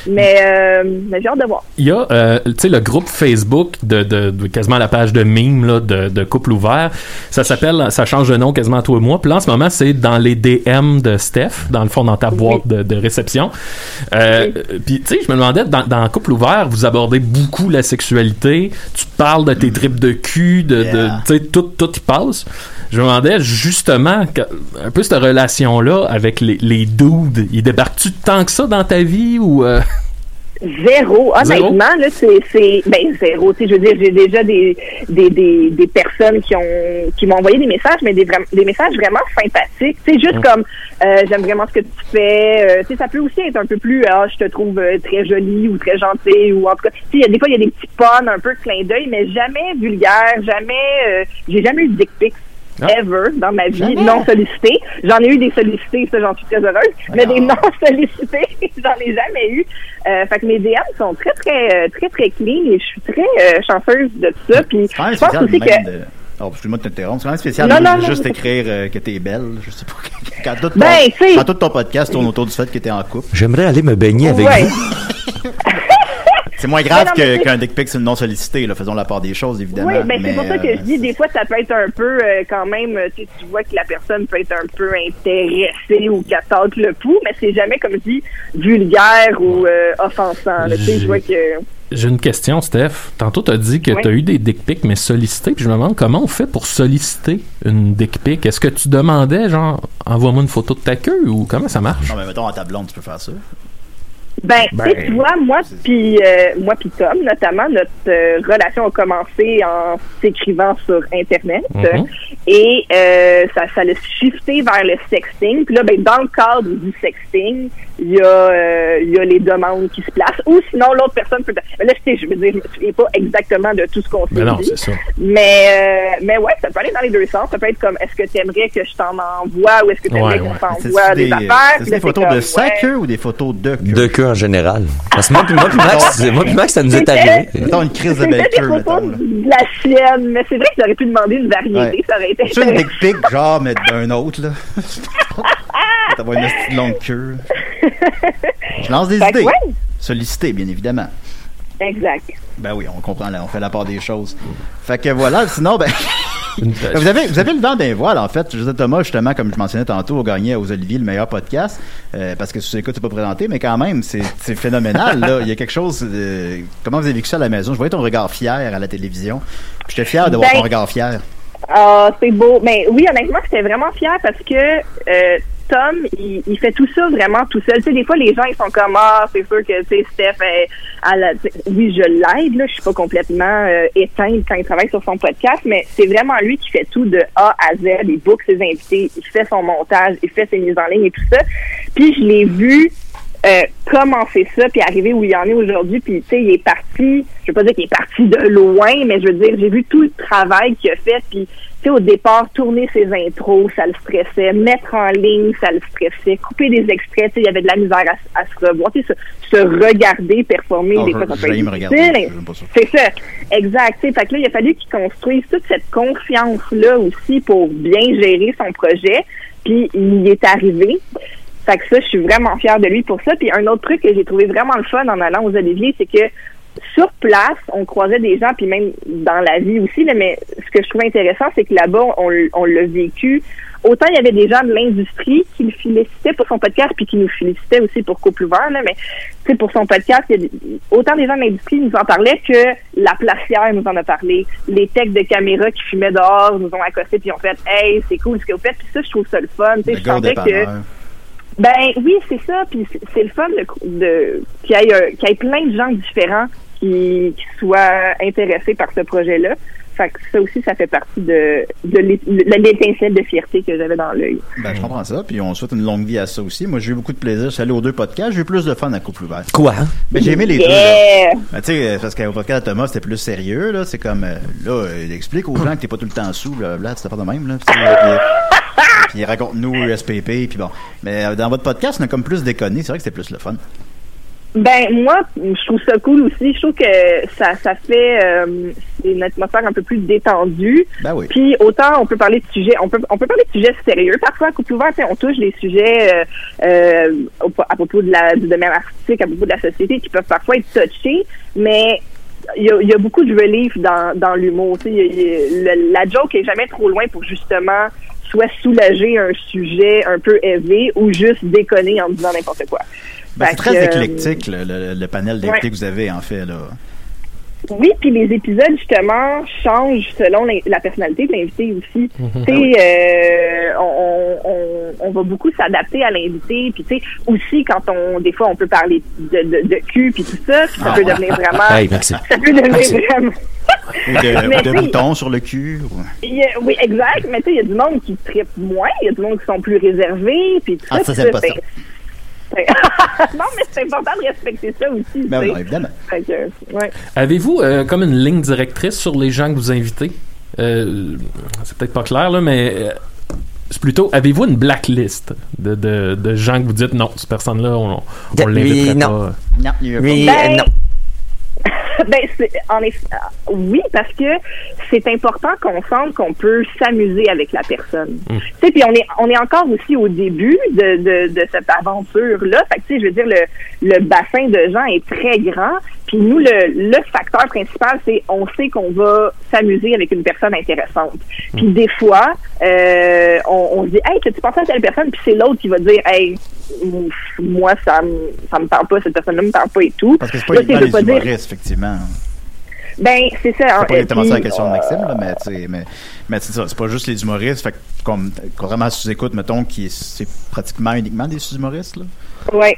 Mais, euh, mais j'ai hâte de voir. Il y a, euh, tu sais, le groupe Facebook de, de, de quasiment la page de mime là, de, de couple ouvert. Ça s'appelle, ça change de nom quasiment toi et moi. Puis là, en ce moment, c'est dans les DM de Steph, dans le fond, dans ta boîte de, de réception. Euh, Puis, tu sais, je me demandais, dans, dans couple ouvert, vous abordez beaucoup la sexualité. Tu parles de tes tripes de cul, de, Yeah. tu sais, tout, tout y Je me demandais justement un peu cette relation-là avec les, les dudes. Ils débarquent-tu tant que ça dans ta vie ou euh, Zéro. Honnêtement, là, c'est, c'est, ben, zéro. Tu sais, je veux dire, j'ai déjà des, des, des, des personnes qui ont, qui m'ont envoyé des messages, mais des, des messages vraiment sympathiques. Tu sais, juste comme, euh, j'aime vraiment ce que tu fais. Euh, tu sais, ça peut aussi être un peu plus, ah, je te trouve euh, très jolie ou très gentille ou en tout cas, tu sais, des fois, il y a des petits puns, un peu clin d'œil, mais jamais vulgaire, jamais, euh, j'ai jamais eu de dick pics. Ah. Ever dans ma vie, Jamais? non sollicités. J'en ai eu des sollicités, ça j'en suis très heureuse, mais des non sollicités, *laughs* j'en ai jamais eu. Euh, fait que mes DM sont très très euh, très très clean et je suis très euh, chanceuse de ça. Puis C'est quand même je pense spécial aussi que de... Oh, excuse-moi de t'interrompre. C'est quand même spécial Non, de non, non, juste non. écrire euh, que t'es belle. Je sais pas. *laughs* Quand tout, ton, Ben, quand tout ton podcast tourne autour du fait que t'es en couple. J'aimerais aller me baigner avec ouais. vous. *laughs* C'est moins grave qu'un dick pic non sollicité. Là. Faisons la part des choses, évidemment. Oui, ben c'est mais, pour ça que euh, je dis, des fois, ça peut être un peu, euh, quand même, euh, tu sais, tu vois que la personne peut être un peu intéressée ou qu'elle tente le pouls, mais c'est jamais, comme je dis, vulgaire ou euh, offensant. là. Tu sais, je vois que... J'ai une question, Steph. Tantôt, tu as dit que Oui. tu as eu des dick pics, mais sollicités. Puis je me demande comment on fait pour solliciter une dick pic? Est-ce que tu demandais, genre, envoie-moi une photo de ta queue ou comment ça marche? Non, mais mettons, à ta blonde, tu peux faire ça. Ben, tu sais, Ben, tu vois, moi puis euh, moi puis Tom, notamment, notre euh, relation a commencé en s'écrivant sur Internet. Mhm. Et euh, ça, ça l'a shifté vers le sexting. Puis là, ben, dans le cadre du sexting, il y, a, euh, il y a les demandes qui se placent. Ou sinon, l'autre personne peut... Mais là, je sais, je veux dire, je me souviens pas exactement de tout ce qu'on s'est Mais non, dit. c'est ça. Mais, euh, mais ouais, ça peut aller dans les deux sens. Ça peut être comme, est-ce que tu aimerais que je t'en envoie ou est-ce que tu aimerais Ouais, t'envoie des, des, affaires? c'est des photos t'es de comme, sa ouais. queue ou des photos de queue? De queue en général. Parce que moi, puis moi, puis Max, *laughs* moi, puis Max, ça nous est arrivé. Mettons une crise de belle des queue, photos mettons. là. de la chienne, mais c'est vrai que j'aurais pu demander une variété, Ouais. ça aurait été C'est une big pic, genre, mais d'un autre, là? *laughs* T'as une petite longue queue. Je lance des Fait idées. ouais. Sollicité, bien évidemment. Exact. Ben oui, on comprend, là, on fait la part des choses. Fait que voilà, sinon, ben. *laughs* Vous, avez, vous avez le vent d'un voile, en fait. José Thomas, justement, comme je mentionnais tantôt, a gagné aux Olivier le meilleur podcast. euh, parce que sous écoute, c'est pas présenté, mais quand même, c'est c'est phénoménal, là. Il y a quelque chose. de- comment vous avez vécu ça à la maison? Je voyais ton regard fier à la télévision. Puis J'étais fier de voir Ben, ton regard fier. Ah, c'est beau. Mais oui, honnêtement, j'étais vraiment fière parce que euh, Tom, il, il fait tout ça vraiment tout seul. Tu sais, des fois, les gens, ils sont comme, ah, c'est sûr que, tu sais, Steph, elle, elle a- tu sais, oui, je l'aide, là. Je suis pas complètement euh, éteinte quand il travaille sur son podcast, mais c'est vraiment lui qui fait tout de A à Z. Il book ses invités, il fait son montage, il fait ses mises en ligne et tout ça. Puis, je l'ai vu euh, commencer ça, puis arriver où il en est aujourd'hui, puis tu sais, il est parti, je veux pas dire qu'il est parti de loin, mais je veux dire, j'ai vu tout le travail qu'il a fait, puis tu sais, au départ, tourner ses intros, ça le stressait, mettre en ligne, ça le stressait, couper des extraits, tu sais, il y avait de la misère à, à se revoir, tu sais, se, se regarder, performer, Oh, des je- fois, ça peut être. C'est ça, exact. tu sais. Fait que là, il a fallu qu'il construise toute cette confiance-là aussi pour bien gérer son projet. Puis il y est arrivé. Fait que ça, je suis vraiment fière de lui pour ça. Puis un autre truc que j'ai trouvé vraiment le fun en allant aux Oliviers, c'est que sur place, on croisait des gens, puis même dans la vie aussi, là, mais ce que je trouvais intéressant, c'est que là-bas, on, on l'a vécu. Autant il y avait des gens de l'industrie qui le félicitaient pour son podcast, puis qui nous félicitaient aussi pour Couple Ouvert, là, mais tu sais, pour son podcast, il y a des- autant des gens de l'industrie nous en parlaient que la placière nous en a parlé. Les techs de caméra qui fumaient dehors nous ont accosté puis ont fait Hey, c'est cool ce que vous faites. Puis ça, je trouve ça le fun. Tu sais, Le je sentais que. Ben oui, c'est ça. Puis c'est- le fun de, de qu'il y, ait un- qu'il y ait plein de gens différents qui, qui soient intéressés par ce projet-là. Fait que ça aussi, ça fait partie de, de l'é- de l'étincelle de fierté que j'avais dans l'œil. Ben, je comprends ça, puis on souhaite une longue vie à ça aussi. Moi, j'ai eu beaucoup de plaisir. Je suis allé aux deux podcasts. J'ai eu plus de fun à Couple Ouvert. Quoi? Ben, j'ai aimé les deux. Ben, tu sais, parce qu'au podcast de Thomas, c'était plus sérieux, là. C'est comme, euh, là, il explique aux gens que t'es pas tout le temps sous, blablabla, c'était pas de même, là. Puis, puis, puis raconte-nous USPP, puis bon. Mais euh, dans votre podcast, on a comme plus déconné. C'est vrai que c'était plus le fun. Ben moi, je trouve ça cool aussi. Je trouve que ça, ça fait euh, une atmosphère un peu plus détendue. Ben oui. Puis autant on peut parler de sujets, on peut on peut parler de sujets sérieux. Parfois, couple ouvert, on touche des sujets euh, euh, à propos de la, du domaine artistique, à propos de la société, qui peuvent parfois être touchés, mais il y a, il y a beaucoup de relief dans, dans l'humour. la joke est jamais trop loin pour justement soit soulager un sujet un peu élevé ou juste déconner en disant n'importe quoi. Ben, c'est très que, éclectique, le, le- le panel d'invités ouais. que vous avez, en fait, là. Oui, puis les épisodes, justement, changent selon la personnalité de l'invité aussi. Mhm. Tu sais, euh, on, on, on va beaucoup s'adapter à l'invité. Puis, tu sais, aussi, quand on, des fois, on peut parler de, de, de cul, puis tout ça, puis ça Ah peut ouais. devenir vraiment... Hey, merci. Ça peut devenir Merci. vraiment... Ou de, ou de oui. boutons sur le cul. y a- oui, exact. Mais tu sais, il y a du monde qui tripe moins, il y a du monde qui sont plus réservés, puis tout Ah, ça, c'est pas *laughs* ça. non, mais c'est important de respecter ça aussi. Ben oui, évidemment. Ouais. Avez-vous euh, comme une ligne directrice sur les gens que vous invitez? Euh, c'est peut-être pas clair, là, mais euh, c'est plutôt, avez-vous une blacklist de, de, de gens que vous dites non, cette personne-là, on, on l'inviterait non. pas? Non, il y a Oui, Ben, euh, non. *laughs* ben, en effet, euh, oui, parce que c'est important qu'on sente qu'on peut s'amuser avec la personne. Mm. Tu sais, puis on est, on est encore aussi au début de, de, de cette aventure-là. Fait que, tu sais, je veux dire, le, le bassin de gens est très grand. Puis nous, le, le facteur principal, c'est on sait qu'on va s'amuser avec une personne intéressante. Puis des fois, euh, on, on dit, hey, tu pensé à telle personne, puis c'est l'autre qui va dire, hey, moi, ça me, ça me parle pas, cette personne-là me parle pas et tout. Parce que c'est pas les pas dire- humoristes, effectivement. Ben, c'est ça. C'est hein, pas et exactement ça la question de Maxime, là, mais, sais, mais, mais c'est ça, c'est pas juste les humoristes. Fait que, comme, contrairement à sous-écoute, mettons, qui est- c'est pratiquement uniquement des sous-humoristes, là. Ouais.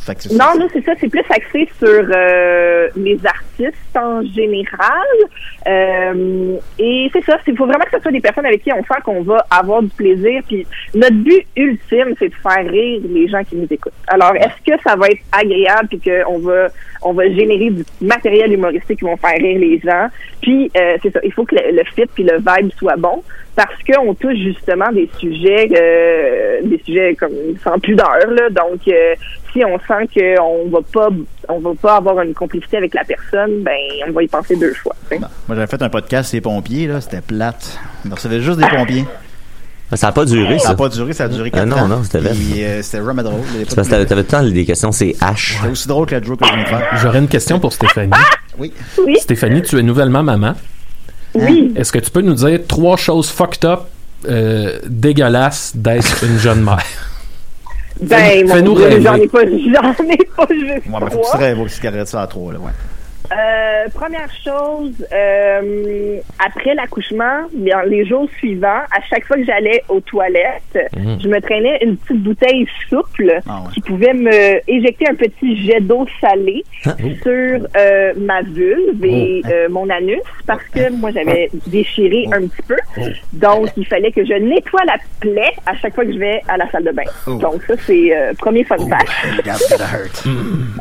Fait que Non, c'est ça. C'est plus axé sur euh, les artistes en général. Euh, et c'est ça. Il faut vraiment que ce soit des personnes avec qui on sent qu'on va avoir du plaisir. Puis notre but ultime, c'est de faire rire les gens qui nous écoutent. Alors, est-ce que ça va être agréable puis qu'on va on va générer du matériel humoristique qui vont faire rire les gens? Puis euh, c'est ça. Il faut que le, le fit puis le vibe soit bon parce qu'on touche justement des sujets, euh, des sujets comme sans pudeur. Là. Donc, euh, si on sent qu'on va pas, on va pas avoir une complicité avec la personne, ben, on va y penser deux fois. sais. Moi, j'avais fait un podcast les pompiers, là, c'était plate. On recevait juste des pompiers. Ça n'a pas duré, Ça ça. n'a pas duré, ça a duré Ah 4 non, ans. non, c'était bête. Euh, C'était vraiment drôle. C'est parce que t'avais t'avais tout le temps des questions, c'est H. C'était aussi drôle que la joke que je viens de faire. J'aurais une question pour Stéphanie. Oui. Oui, Stéphanie, tu es nouvellement maman. Oui. Est-ce que tu peux nous dire trois choses fucked up, euh, dégueulasses d'être une jeune mère? Ben, mon fais-nous Dieu, rêver. j'en ai pas, *laughs* j'en ai pas juste Ouais, ben, faut que tu trois. rêves, faut que tu cigarettes ça à trois, là, ouais. Euh, première chose, euh, après l'accouchement, les jours suivants, à chaque fois que j'allais aux toilettes, je me traînais une petite bouteille souple Ah ouais. qui pouvait me éjecter un petit jet d'eau salée Ah, sur euh, ma vulve et euh, mon anus parce que moi j'avais déchiré un petit peu. Donc il fallait que je nettoie la plaie à chaque fois que je vais à la salle de bain. Oh. Donc ça c'est euh, premier fun fact.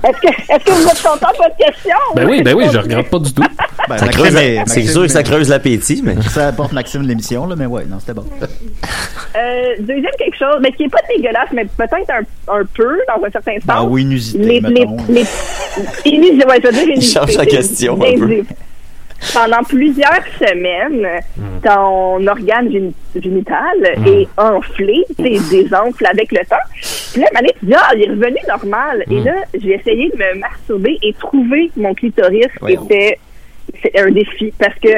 Est-ce que est-ce que vous êtes content de votre question? Ben oui, ben oui, je *laughs* regrette pas du tout. Ben, Ça creuse, c'est sûr que ça creuse l'appétit, mais. Ça apporte Maxime de l'émission, là, mais ouais, non, c'était bon. Euh, deuxième quelque chose, mais qui est pas dégueulasse, mais peut-être un, un peu dans un certain sens. Ah oui, inusité, les, les, les, inus- ouais, je veux dire Il inusité, cherche la c'est question, un peu. Pendant plusieurs semaines, Hmm. ton organe géni- génital est enflé, tu désenfle avec le temps. Puis là, Mané, tu dis, ah, il est revenu normal. Hmm. Et là, j'ai essayé de me masturber et trouver mon clitoris Voyons. était c'est un défi parce que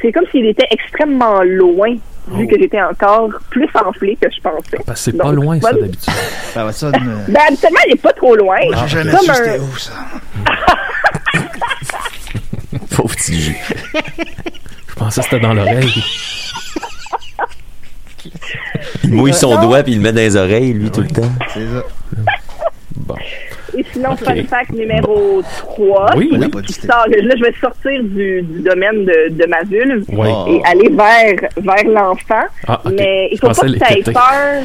c'est comme s'il était extrêmement loin vu que j'étais encore plus enflé que je pensais. Oh. Parce que c'est pas loin, ça, pas- d'habitude. Ben, habituellement, il est pas trop loin. J'ai jamais Comme su un- c'était où, ça. *laughs* Pauvre petit jus. Je pensais que c'était dans l'oreille. Il mouille son doigt puis il le met dans les oreilles, lui, tout le temps. C'est ça. Bon. Et sinon, Ok. fun fact numéro 3. Oui, On oui. n'a pas dit c'était- Là, je vais sortir du, du domaine de, de ma vulve. Oh. et aller vers, vers l'enfant. Ah. Mais il faut pas que tu aies peur.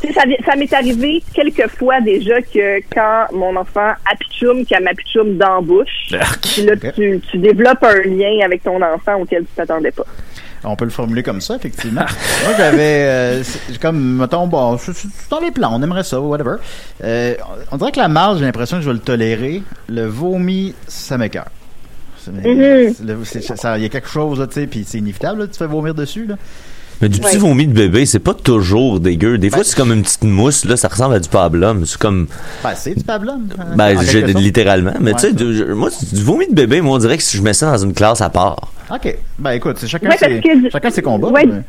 Tu sais, ça, ça m'est arrivé quelques fois déjà que quand mon enfant apitchoum, qu'elle m'apitchoum dans la bouche, puis là, tu, tu développes un lien avec ton enfant auquel tu t'attendais pas. On peut le formuler comme ça, effectivement. *laughs* Moi, j'avais, euh, comme, mettons, bon, c'est c'est dans les plans, on aimerait ça, whatever. Euh, on dirait que la marge, j'ai l'impression que je vais le tolérer. Le vomi, ça c'est- ça- Il y a quelque chose, là, tu sais, puis c'est inévitable, là, tu fais vomir dessus, là. Mais du petit Ouais. vomi de bébé, c'est pas toujours dégueu. Des fois, c'est comme une petite mousse, là, ça ressemble à du pablum. C'est comme, Ben, c'est du pablum. ben, sorte. littéralement. Mais Ouais. tu sais, du- moi, du vomi de bébé, moi, on dirait que si je mets ça dans une classe à part. OK. Ben, écoute, c'est chacun, Ouais, ses, que- chacun ses combats. Ouais. mais-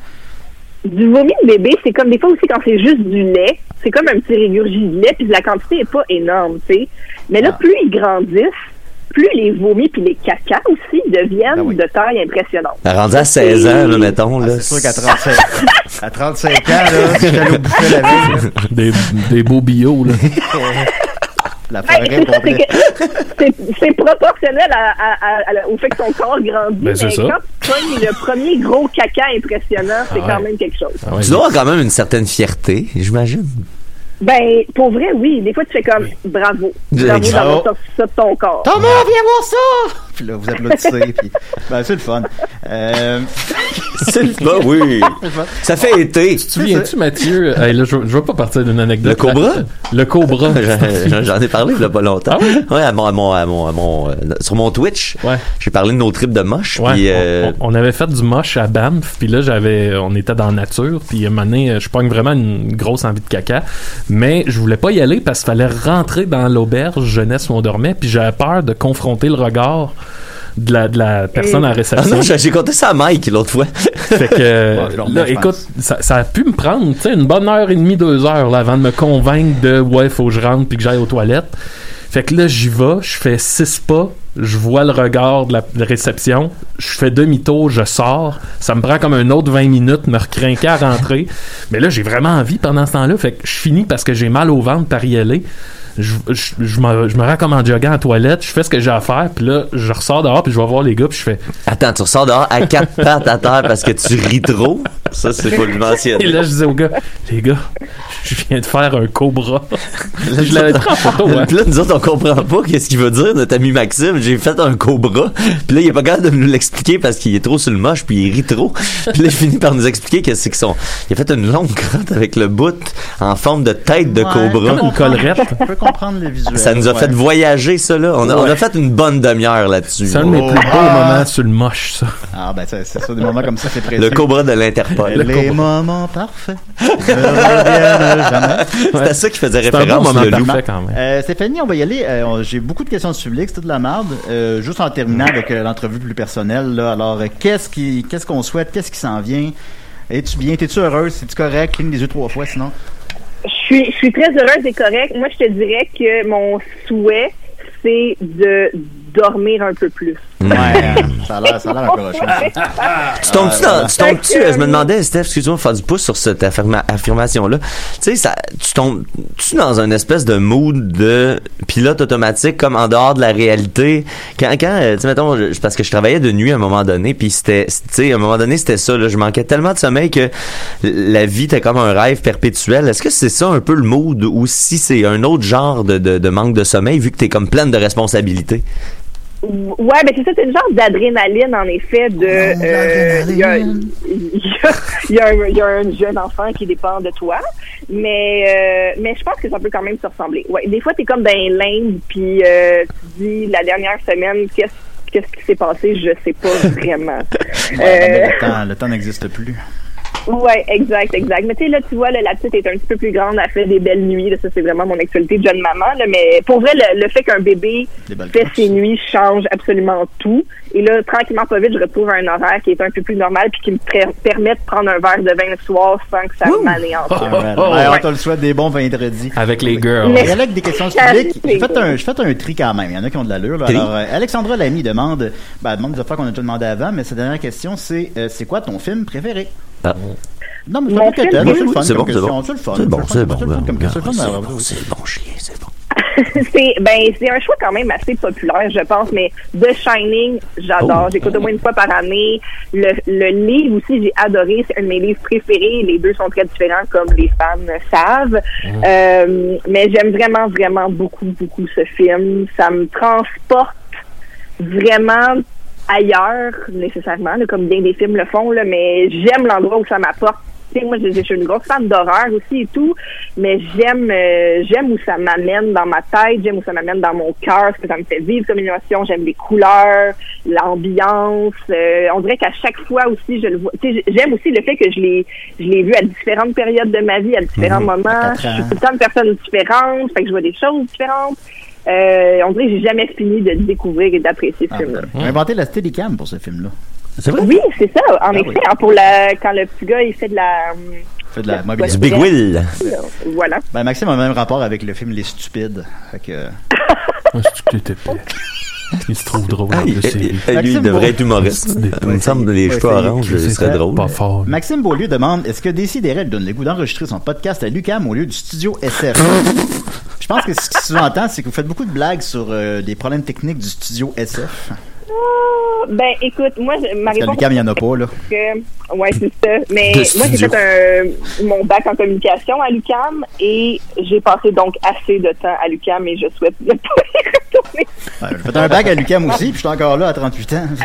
Du vomi de bébé, c'est comme des fois aussi quand c'est juste du lait. C'est comme un petit régurgie de lait, puis la quantité est pas énorme, tu sais. Mais là, Ah. plus ils grandissent, plus les vomis puis les cacas aussi deviennent Ben oui. de taille impressionnante. Elle rendu à 16 ans, là, mettons, Ah, là. c'est sûr qu'à 35, *laughs* à 35 ans, là, je suis allé au buffet la veille, Des, des beaux bio, là. *laughs* la Ben, forêt c'est proportionnel à- à- à- à- au fait que ton corps grandit. Ben, mais ça. quand tu le premier gros caca impressionnant, c'est Ah quand ouais. même quelque chose. Ah ouais, Tu dois avoir quand même une certaine fierté, j'imagine. Ben, pour vrai, oui. Des fois, tu fais comme bravo. Bravo d'avoir sorti ça de ton corps. Thomas, viens voir ça! Puis là, vous applaudissez, *laughs* puis ben, c'est le fun. Euh, C'est le bah oui. Ça fait été. Tu te souviens-tu, Mathieu? *laughs* Hey, là, je, je veux pas partir d'une anecdote. Le cobra? Le cobra. *laughs* J'en- ai parlé il y a pas longtemps. Ah oui? Ouais, à mon, à mon, à mon, à mon, euh, sur mon Twitch. Ouais. J'ai parlé de nos trips de moche. Ouais, puis, euh, on, on avait fait du moche à Banff, puis là j'avais, on était dans la nature, puis à un moment donné, je pogne vraiment une grosse envie de caca, mais je voulais pas y aller parce qu'il fallait rentrer dans l'auberge jeunesse où on dormait, puis j'avais peur de confronter le regard de la, de la personne à Ah réception. non, j'ai compté ça à Mike l'autre fois. Fait que, *laughs* là, écoute, ça, ça a pu me prendre, tu sais, une bonne heure et demie, deux heures, là, avant de me convaincre de, ouais, faut que je rentre puis que j'aille aux toilettes. Fait que là, j'y vais, je fais six pas, je vois le regard de la de la réception, je fais demi-tour, je sors, ça me prend comme un autre 20 minutes, me recrinquer à rentrer. Mais là, j'ai vraiment envie pendant ce temps-là, fait que je finis parce que j'ai mal au ventre par y aller. Je, je, je me, je me rends comme en jogging en toilette, je fais ce que j'ai à faire, puis là, je ressors dehors, puis je vais voir les gars, puis je fais Attends, tu ressors dehors à quatre pattes à terre parce que tu ris trop? Ça, c'est faut le mentionner. Et là, je disais aux gars, les gars, je viens de faire un cobra. je l'avais pris en photo, hein. Puis là, nous autres, on comprend pas qu'est-ce qu'il veut dire, notre ami Maxime. J'ai fait un cobra. Puis là, il est pas capable de nous l'expliquer parce qu'il est trop sur le moche, puis il rit trop. Puis là, il finit par nous expliquer qu'est-ce qu'ils sont. Il a fait une longue crotte avec le bout en forme de tête de Ouais, cobra. comme Une collerette. On peut comprendre les visuels. Ça nous a ouais. fait voyager, ça, là. On a, on a Ouais. fait une bonne demi-heure là-dessus. C'est un de mes plus beaux moments sur le moche, ça. Ah, ben, c'est c'est ça, des moments comme ça, c'est précieux. Le cobra de l'Interpol. Les moments parfaits ne reviennent jamais. C'était ça qui faisait C'est un bon référence, moment le loup. parfait quand même. Euh, Stéphanie, on va y aller. Euh, J'ai beaucoup de questions de public, c'est toute la merde. Euh, juste en terminant avec euh, l'entrevue plus personnelle, là. Alors, euh, qu'est-ce qui, qu'est-ce qu'on souhaite? Qu'est-ce qui s'en vient? Es-tu bien? T'es-tu heureuse? Es-tu correct? Cligne des yeux trois fois, sinon. Je suis, je suis très heureuse et correcte. Moi, je te dirais que mon souhait, c'est de dormir un peu plus. Ouais, ça a l'air, ça a l'air. *laughs* Tu tombes-tu dans, tu tombes-tu, je me demandais, Steph, excuse-moi, faire du pouce sur cette affirma- affirmation-là. Tu sais, ça, tu tombes-tu dans une espèce de mood de pilote automatique comme en dehors de la réalité? Quand, quand, euh, tu sais, mettons, je- parce que je travaillais de nuit à un moment donné, puis c'était, tu sais, à un moment donné, c'était ça, là, je manquais tellement de sommeil que la vie était comme un rêve perpétuel. Est-ce que c'est ça un peu le mood ou si c'est un autre genre de, de, de manque de sommeil vu que t'es comme pleine de responsabilités? Ouais, ben c'est ça, c'est une genre d'adrénaline, en effet, de... euh, Il y, a, il y a- il y a un- il y a un jeune enfant qui dépend de toi, mais euh, mais je pense que ça peut quand même se ressembler. Ouais, des fois, t'es comme dans l'Inde, puis euh, tu dis, la dernière semaine, qu'est-ce qu'est-ce qui s'est passé, je sais pas vraiment. Ouais, Euh, le temps, le temps n'existe plus. Ouais, exact, exact. Mais tu sais, là, tu vois, là, la petite est un petit peu plus grande, elle fait des belles nuits. Là, ça, c'est vraiment mon actualité de jeune maman. Là, mais pour vrai, le, le fait qu'un bébé fait ses nuits change absolument tout. Et là, tranquillement, pas vite, je retrouve un horaire qui est un peu plus normal puis qui me permet de prendre un verre de vin le soir sans que ça m'anéantisse. Alright. oh, Ouais, on le souhaite des bons vendredis. Avec les girls. Mais- Et avec des questions publiques, j'ai fait un, j'ai fait un tri quand même. Il y en a qui ont de l'allure. Alors, euh, Alexandra Lamy demande, ben, elle demande des affaires qu'on a déjà demandé avant, mais sa dernière question, c'est, euh, c'est quoi ton film préféré? Ah. Non, mais c'est préféré? c'est le fun C'est bon, c'est bon. C'est le fun. C'est bon, c'est bon. C'est Alors, bon, c'est bon, chien, c'est bon. *laughs* c'est ben c'est un choix quand même assez populaire, je pense, mais The Shining, j'adore. Oh. J'écoute au moins une fois par année. Le, le livre aussi, j'ai adoré. C'est un de mes livres préférés. Les deux sont très différents, comme les fans savent. Euh, mais j'aime vraiment, vraiment beaucoup, beaucoup ce film. Ça me transporte vraiment ailleurs nécessairement, là, comme bien des films le font, là, mais j'aime l'endroit où ça m'apporte. Tu sais, moi, je, je suis une grosse fan d'horreur aussi et tout, mais j'aime euh, j'aime où ça m'amène dans ma tête, j'aime où ça m'amène dans mon cœur, ce que ça me fait vivre comme émotion, j'aime les couleurs, l'ambiance. euh, on dirait qu'à chaque fois aussi, je le vois. Tu sais, j'aime aussi le fait que je l'ai je l'ai vu à différentes périodes de ma vie, à différents moments. quatre Je suis tout le temps une personne différente, fait que je vois des choses différentes. Euh, on dirait que j'ai jamais fini de découvrir et d'apprécier ce Ah, film-là. On a inventé la Steadicam pour ce film-là. C'est vrai? Oui, c'est ça. En Ah effet, oui. hein, pour la quand le petit gars il fait de la Fait de la Du. Big Will. voilà. Ben, Maxime a le même rapport avec le film Les Stupides. Fait que, *laughs* que. Il se trouve drôle Ah, de il- lui, il devrait être humoriste. Il me semble que les cheveux c'est- orange, ce serait drôle. Pas fort. Maxime Beaulieu demande est-ce que Décideret donne le goût d'enregistrer son podcast à Lucam au lieu du studio SF *laughs* Je pense que ce qui se sous-entend, c'est que vous faites beaucoup de blagues sur euh, des problèmes techniques du studio SF. Ah, Ben écoute, moi je- ma Parce réponse Lucam, il n'y en a pas, là. que ouais c'est ça. Mais De moi j'ai fait un, mon bac en communication à l'UCAM et j'ai passé donc assez de temps à l'UCAM et je souhaite ne pas y retourner. Ouais, J'ai fait un bac à Lucam aussi, puis je suis encore là à 38 ans. *laughs*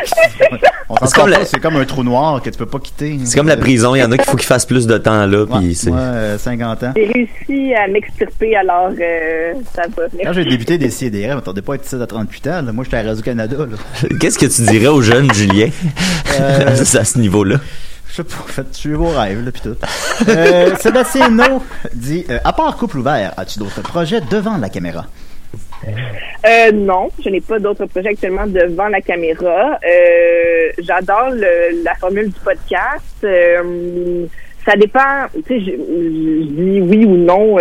C'est comme pas, la- c'est comme un trou noir que tu peux pas quitter. C'est comme la prison, il y en a qu'il faut qu'ils fassent plus de temps là, Ouais, puis c'est... moi, euh, 50 ans. J'ai réussi à m'extirper alors euh, ça va. Quand j'ai débuté des CDR, m'attendais pas à être ici à 38 ans. là. Moi, j'étais à Radio-Canada. *laughs* Qu'est-ce que tu dirais aux jeunes, Julien, Euh, *laughs* à ce niveau-là? Je sais pas, faites tuer vos rêves, là, pis tout. Euh, *laughs* Sébastien No dit euh, À part couple ouvert, as-tu d'autres projets devant la caméra? Euh, non, je n'ai pas d'autres projets actuellement devant la caméra. Euh, J'adore le- la formule du podcast. Euh, ça dépend, tu sais, je, je dis oui ou non.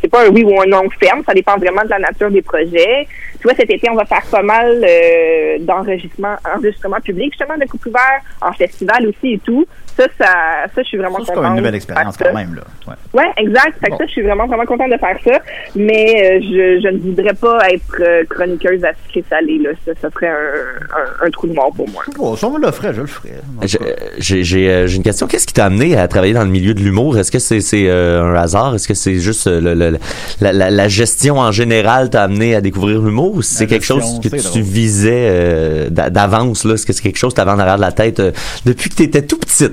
C'est pas un oui ou un non ferme, ça dépend vraiment de la nature des projets. Tu vois, cet été, on va faire pas mal euh, d'enregistrements, enregistrements publics, justement, de coupe ouvert, en festival aussi et tout. Ça, ça, ça, je suis vraiment Ça, c'est contente. comme une nouvelle expérience quand même, là. Ouais. Ouais, exact. Fait que ça, je suis vraiment, vraiment contente de faire ça. Mais euh, je, je ne voudrais pas être euh, chroniqueuse à sucré salé. Là. Ça, ça serait un, un, un trou de mort pour moi. Bon, si on me je le ferais. En tout Je-. J'ai j'ai, euh, j'ai une question. Qu'est-ce qui t'a amené à travailler dans le milieu de l'humour? Est-ce que c'est c'est, euh, un hasard? Est-ce que c'est juste euh, le, le- la, la- la gestion en général t'a amené à découvrir l'humour? Ou si c'est quelque chose que tu drôle. visais euh, d'a- d'avance? là? Est-ce que c'est quelque chose que t'avais en arrière de la tête euh, depuis que t'étais tout petite?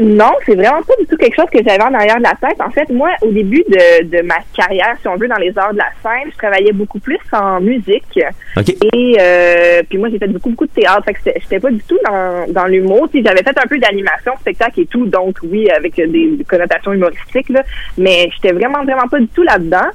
Non, c'est vraiment pas du tout quelque chose que j'avais en arrière de la tête. En fait, moi, au début de, de ma carrière, si on veut, dans les arts de la scène, je travaillais beaucoup plus en musique. OK. Et euh, puis moi, j'ai fait beaucoup, beaucoup de théâtre. Fait que j'étais pas du tout dans, dans l'humour. J'avais fait un peu d'animation, spectacle et tout, donc oui, avec des connotations humoristiques, là. Mais j'étais vraiment, vraiment pas du tout là-dedans.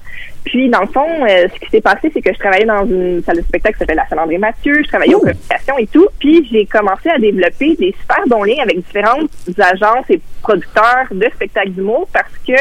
Puis, dans le fond, euh, ce qui s'est passé, c'est que je travaillais dans une salle de spectacle qui s'appelle la salle André Mathieu. Je travaillais aux communications et tout. Puis, j'ai commencé à développer des super bons liens avec différentes agences et producteurs de spectacles d'humour parce que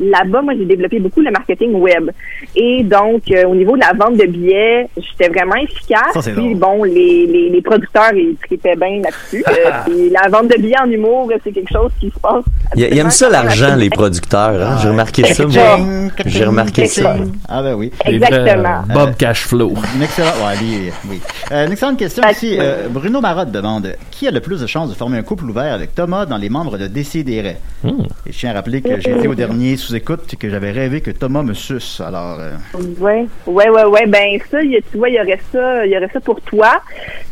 là-bas, moi, j'ai développé beaucoup le marketing web. Et donc, euh, au niveau de la vente de billets, j'étais vraiment efficace. Ça, c'est Puis, bon, les, les, les producteurs, ils tripaient bien là-dessus. *laughs* Euh, puis la vente de billets en humour, c'est quelque chose qui se passe. Ils aiment ça l'argent, les producteurs. hein? J'ai remarqué ça, moi. J'ai remarqué ça. Ah ben oui. Exactement. euh, Bob Cashflow. Une excellente, ouais, lui, oui. Euh, une excellente question ici. Euh, Bruno Marotte demande qui a le plus de chances de former un couple ouvert avec Thomas dans les membres de Décideret? Hmm. Et je tiens à rappeler que j'ai été au dernier sous-écoute et que j'avais rêvé que Thomas me suce. Alors, euh, Ouais, ouais, ouais, ouais. Ben ça, y a- tu vois, il y aurait ça, il y aurait ça pour toi.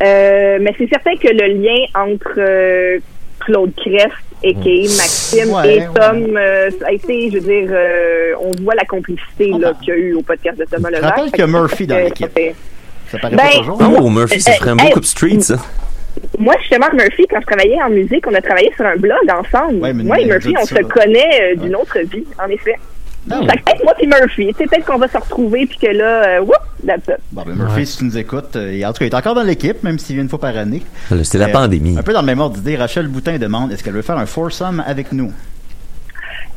Euh, mais c'est certain que le lien entre euh, Claude Crest et Maxime Ouais, et ouais. Tom, euh, ça a été, je veux dire, euh, on voit la complicité là qu'il y a eu au podcast de Thomas Je Levac. rappelle qu'il y a que Murphy dans fait- l'équipe? ça paraît Ben, pas toujours. Oh, Murphy, ça ferait un beau Hey, coup de street, ça. Moi, justement, Murphy, quand je travaillais en musique, on a travaillé sur un blog ensemble. Ouais, Moi et Murphy, on se connaît euh, d'une autre vie, en effet. Ah, peut-être moi puis Murphy, sais, peut-être qu'on va se retrouver puis que là, euh, whoop, that's it. Bon, ben Murphy, si tu nous écoutes, euh, et en tout cas, il est encore dans l'équipe, même s'il vient une fois par année. C'était la Euh, pandémie. Un peu dans le même ordre d'idée, Rachel Boutin demande est-ce qu'elle veut faire un foursome avec nous?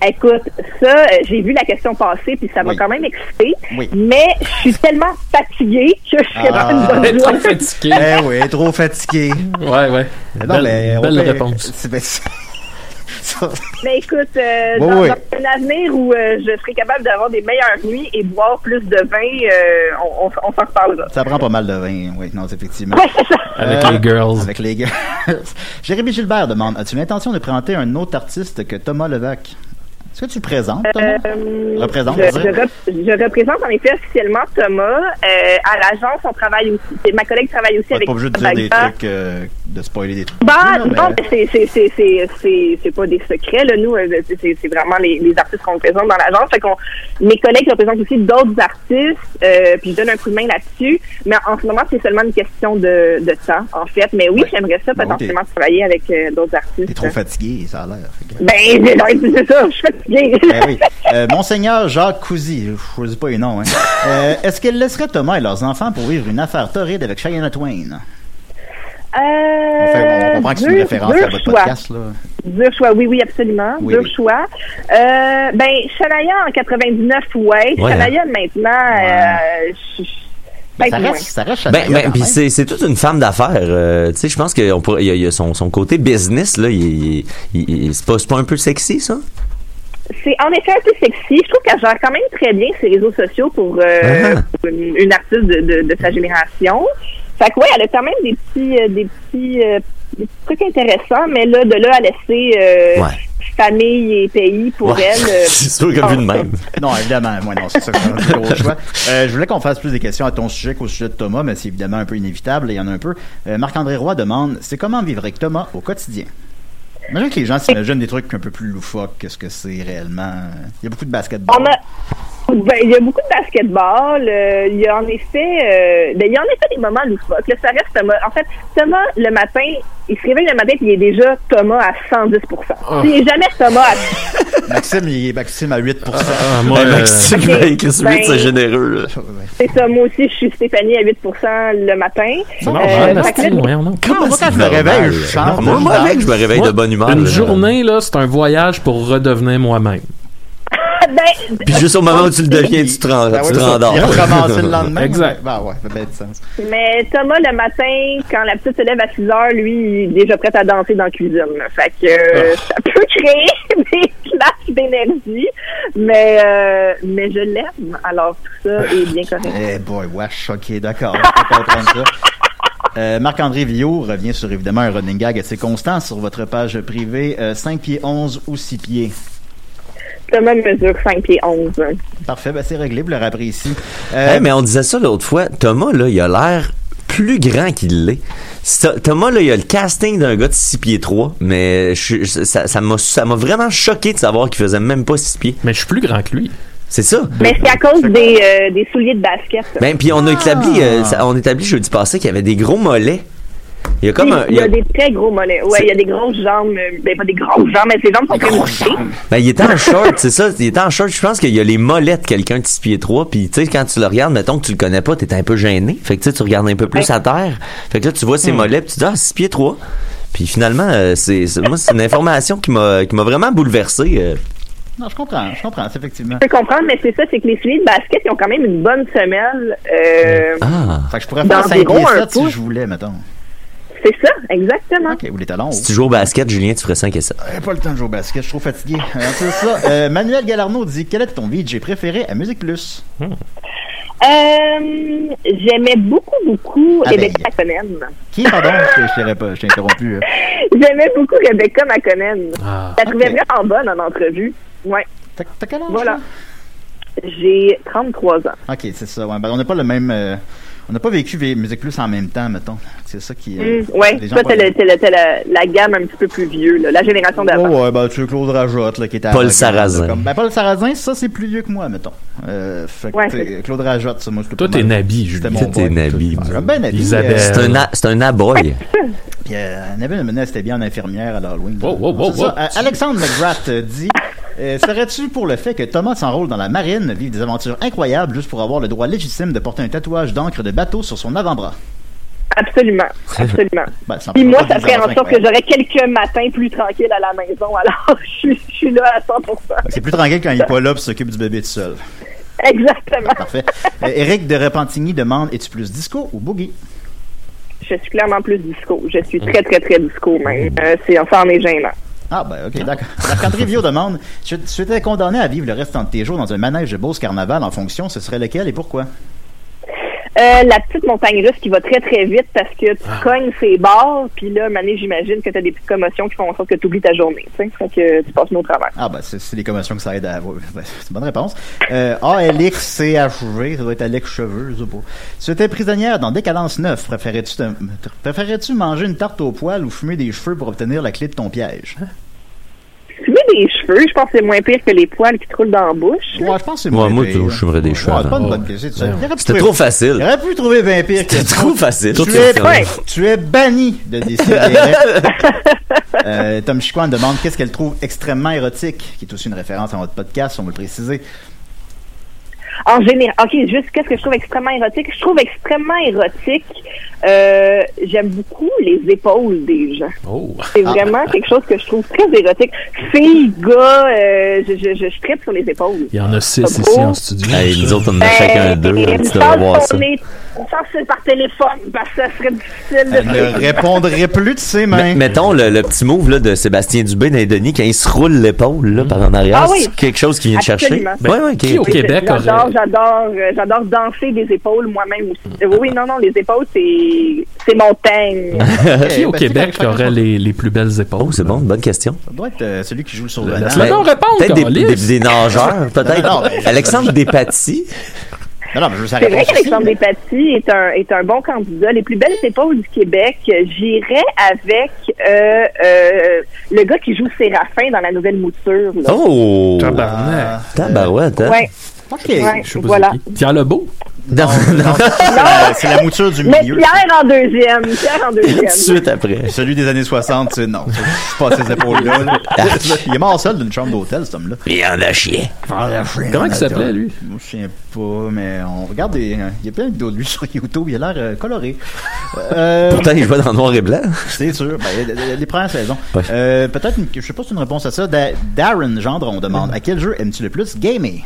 Écoute, ça, euh, j'ai vu la question passer, puis ça m'a Oui. quand même excité. Oui. Mais je suis tellement fatiguée que je serais Ah. pas une bonne Trop joie. fatigué. Eh oui, trop fatigué. Ouais, ouais. Non, Belle, mais réponse. c'est- ben, c'est- ça- *laughs* Mais écoute, euh, dans, oui. dans un avenir où euh, je serai capable d'avoir des meilleures nuits et boire plus de vin, euh, on, on, on s'en reparlera. Ça prend pas mal de vin, oui, non, effectivement. Ouais, c'est ça. Avec Euh, les girls. Avec les girls. *laughs* Jérémy Gilbert demande As-tu l'intention de présenter un autre artiste que Thomas Levac Est-ce que tu le présentes, Thomas? Euh, Représente, je, on je rep- je représente en effet officiellement Thomas. Euh, à l'agence, on travaille aussi. Ma collègue travaille aussi Pas avec pas obligé de dire des trucs, euh, de spoiler des trucs. Bah, non, mais- non, mais c'est, c'est, c'est, c'est, c'est, c'est pas des secrets, là, nous, euh, c'est, vraiment les, les artistes qu'on représente dans l'agence. Fait qu'on, mes collègues représentent aussi d'autres artistes, euh, puis je donne un coup de main là-dessus. Mais en ce moment, c'est seulement une question de, de temps, en fait. Mais oui, Ouais. j'aimerais ça Bon, potentiellement travailler avec euh, d'autres artistes. T'es trop fatigué, ça a l'air. Que- Ben, *laughs* c'est, ça, je suis fatiguée. Ben oui. Euh, Monseigneur Jacques Cousy, je choisis pas les noms, hein. Euh, Est-ce qu'elle laisserait Thomas et leurs enfants pour vivre une affaire torride avec Cheyenne Twain? Euh, On, comprend que c'est une référence à votre choix. podcast, là. Dur choix, oui, oui, absolument. Oui, Dur oui. choix. Euh, ben, Shania en 99, ouais. Ouais, Shania maintenant, euh, je- je- Ben, ça reste, ça reste Ben, Shania, ben, puis c'est, c'est toute une femme d'affaires. euh, tu sais, je pense qu'il y, a- il y a son, son côté business, là. Il, il- il- c'est, pas, un peu sexy, ça? C'est en effet un peu sexy. Je trouve qu'elle gère quand même très bien ses réseaux sociaux pour, euh, Ah. pour une, une artiste de, de, de sa génération. Fait que ouais, elle a quand même des petits, euh, des petits, euh, des petits trucs intéressants, mais là, de là à laisser euh, Ouais. famille et pays pour Ouais. elle. euh, *laughs* c'est sûr que vu de même. *laughs* Non, évidemment, moi non, c'est ça c'est un gros *laughs* choix. Euh, je voulais qu'on fasse plus des questions à ton sujet qu'au sujet de Thomas, mais c'est évidemment un peu inévitable, et il y en a un peu. Euh, Marc-André Roy demande, c'est comment vivre avec Thomas au quotidien? Imagine que les gens s'imaginent des trucs un peu plus loufoques que ce que c'est réellement. Il y a beaucoup de basketball. On a, ben, il y a beaucoup de basketball. euh, il y a en effet, euh, ben, il y a en effet des moments loufoques. Là, ça reste Thomas. En fait, Thomas, le matin, il se réveille le matin et il est déjà Thomas à 110% Il n'est jamais Thomas à *laughs* Maxime, il est Maxime à 8 Ah, moi, Ben, euh, Maxime, ok. ben, Chris Ben, Witt, c'est généreux, là. C'est ça, moi aussi, je suis Stéphanie à 8% le matin. C'est Euh, normal. Comment moi, quand je me réveille, je chante. Moi, moi, je avec, je me réveille Moi, de bonne humeur. Une journée, là, c'est un voyage pour redevenir moi-même. Ben, Puis juste au moment où tu le deviens, tu te rends- Ben tu te rendors. Il a recommencé le lendemain. Exact. Ben ouais, ça fait bien de sens. mais Thomas, le matin, quand la petite se lève à 6 heures, lui, il est déjà prêt à danser dans la cuisine. là. Fait que euh, ça peut *laughs* créer des clashs d'énergie, mais, euh, mais je l'aime. Alors, tout ça est bien correct. Eh boy, wesh, ok, d'accord. *laughs* Euh, Marc-André Villot revient sur évidemment un running gag assez constant sur votre page privée. Euh, 5 pieds 11 ou 6 pieds. Thomas mesure 5 pieds 11. Parfait, ben c'est réglé, vous l'aurez appris ici. Euh, Hey, mais on disait ça l'autre fois. Thomas, là, il a l'air plus grand qu'il l'est. Thomas, là, il a le casting d'un gars de 6 pieds 3, mais je, je- ça ça m'a vraiment choqué de savoir qu'il faisait même pas 6 pieds. Mais je suis plus grand que lui. C'est ça. Mais c'est à cause des, euh, des souliers de basket. Ben, puis on a établi, euh, ça- on a établi jeudi passé qu'il y avait des gros mollets. Il y a comme un, il y a des très gros mollets. Ouais, il y a des grosses jambes. euh, Ben, pas des grosses jambes, mais ses jambes sont très. Ben, il était en *laughs* short, c'est ça. Il était en short. Je pense qu'il y a les mollets de quelqu'un de 6 pieds 3. Puis, tu sais, quand tu le regardes, mettons que tu le connais pas, t'es un peu gêné. Fait que, tu sais, tu regardes un peu plus à terre. Fait que là, tu vois ses mollets, puis tu dis, ah, 6 pieds 3. Puis finalement, euh, c'est, moi, c'est une information qui m'a, qui m'a vraiment bouleversé. euh. Non, je comprends, je comprends, c'est effectivement. Je peux comprendre, mais c'est ça, c'est que les souliers de basket, ils ont quand même une bonne semelle. Euh, Ah. Fait que je pourrais faire 5 D'environ pieds un 7 si je voulais, mettons. C'est ça, exactement. Ok, ou les talons. Si tu joues au basket, Julien, tu ferais 5 et 7. J'ai pas le temps de jouer au basket, je suis trop fatigué. Euh, c'est ça. Euh, Manuel Galarno dit Quel est ton VJ préféré à Musique Plus? Euh, J'aimais beaucoup, beaucoup Ah, Rebecca ben. Maconnen. Qui, pardon? *laughs* Je pas- je t'ai interrompu. euh. J'aimais beaucoup Rebecca Maconnen. Ah. Je la trouvais ok. vraiment bonne en entrevue. Ouais. T'as quel âge Voilà. là? J'ai 33 ans. Ok, c'est ça. Ouais. Ben, on n'a pas le même. Euh, on n'a pas vécu Musique Plus en même temps, mettons. C'est ça qui. euh, Mm, ouais, les gens toi, t'es la, la gamme un petit peu plus vieux, là, la génération d'avant. Oh, ouais, ben, tu veux Claude Rajotte, là, qui était Paul Sarrazin. comme- Ben, Paul Sarrazin, ça, c'est plus vieux que moi, mettons. Euh, fait Ouais, Claude Rajotte, ça, moi, je Toi, t'es Nabi, Julien. Toi, t'es. Nabi. Bien Nabi. Isabelle. C'est un, a- c'est un aboy. *laughs* Puis, euh, Nabil Menet, c'était bien en infirmière à l'Halloween. Euh, Alexandre McGrath euh, dit euh, Serais-tu pour le fait que Thomas s'enrôle dans la marine, vive des aventures incroyables juste pour avoir le droit légitime de porter un tatouage d'encre de bateau sur son avant-bras? Absolument, absolument. Ben, ça Puis moi, ça ferait en sorte que j'aurais quelques matins plus tranquilles à la maison. *laughs* Alors, je suis, je suis là à 100%. C'est plus tranquille quand il est pas là pour s'occupe du bébé tout seul. Exactement. Parfait. Euh, Eric de Repentigny demande Es-tu plus disco ou boogie? Je suis clairement plus disco. Je suis très, très, très disco même. Euh, c'est, ça en est gênant. Ah, ben, ok, d'accord. Marc-André Vio demande tu étais condamné à vivre le restant de tes jours dans un manège de Beauce Carnaval en fonction, ce serait lequel et pourquoi? Euh, la petite montagne russe qui va très très vite parce que tu Ah. cognes ses barres, puis là, mané, j'imagine que tu as des petites commotions qui font en sorte que tu oublies ta journée. Fait que tu passes au travers. Ah, ben, c'est les commotions que ça aide à. ouais, *laughs* c'est une bonne réponse. Euh, ALXCHV, ça doit être Alex Cheveux, je sais pas. Si tu étais prisonnière dans Décadence 9, préférais-tu te- préférais-tu manger une tarte au poil ou fumer des cheveux pour obtenir la clé de ton piège? Fumer des cheveux, je pense que c'est moins pire que les poils qui te roulent dans la bouche. Ouais, je pense que c'est moins moi, pire. tu- je fumerais des cheveux, Ouais, c'est pas une hein. bonne question. C'était trouver- trop facile. Il aurait pu trouver 20 pires que C'était trop facile. Tu es, est Ouais. tu es banni de décider. *laughs* euh, Tom Chiquan demande qu'est-ce qu'elle trouve extrêmement érotique, qui est aussi une référence à votre podcast, on va le préciser. En général, ok, juste qu'est-ce que je trouve extrêmement érotique? Je trouve extrêmement érotique, euh, j'aime beaucoup les épaules des gens. Oh. C'est Ah. vraiment quelque chose que je trouve très érotique. Filles, gars, euh, je, je, je, je tripe sur les épaules. Il y en a six Pas ici en studio. Hey, nous autres, on en a Ben, chacun deux. Tu devrais voir chance ça. c'est par téléphone, parce que ça serait difficile de Elle ne répondrait plus de ses mains. Mettons le, le petit move là, de Sébastien Dubé dans les Denis quand il se roule l'épaule là, par en arrière. Ah oui. C'est quelque chose qui vient te chercher? Absolument. Ouais, ouais, ok. Qui au. Québec J'adore, aurait. j'adore, euh, j'adore danser des épaules moi-même aussi. Euh, Oui, non, non, les épaules, c'est, c'est mon thing. *laughs* Qui au ben, Québec aurait les, les plus belles épaules? Oh, c'est bon, bonne question. Ça doit être euh, celui qui joue sur le répondre, Peut-être des, des, des nageurs, peut-être. Mais- Alexandre Despatie. Non, non, mais je veux C'est vrai qu'Alexandre Despatie est un, est un bon candidat. Les plus belles épaules du Québec, j'irais avec euh, euh, le gars qui joue Séraphin dans la nouvelle mouture. Là. Oh! Tabarnak. Tabarouette, hein? Ouais, Ok. ouais, Je sais voilà. Pierre Lebeau? Non, non. C'est la- C'est la mouture du Mais milieu. Pierre en deuxième. Pierre en *laughs* Tout de deuxième. suite après. Celui des années 60, c'est non. C'est c'est pas ces épaules-là. là. Il est mort seul d'une chambre d'hôtel, cet homme-là. Viande à chier. Comment il s'appelait, lui? Je souviens pas, mais on regarde des. Il y a plein de vidéos de lui *laughs* sur YouTube. Il a l'air euh, coloré. Euh, Pourtant, il jouait dans noir et blanc. c'est sûr. Ben, les- les premières saisons. Ouais. Euh, Peut-être, une- je sais pas si c'est une réponse à ça. Da- Darren Gendron demande à quel jeu aimes-tu le plus gamer?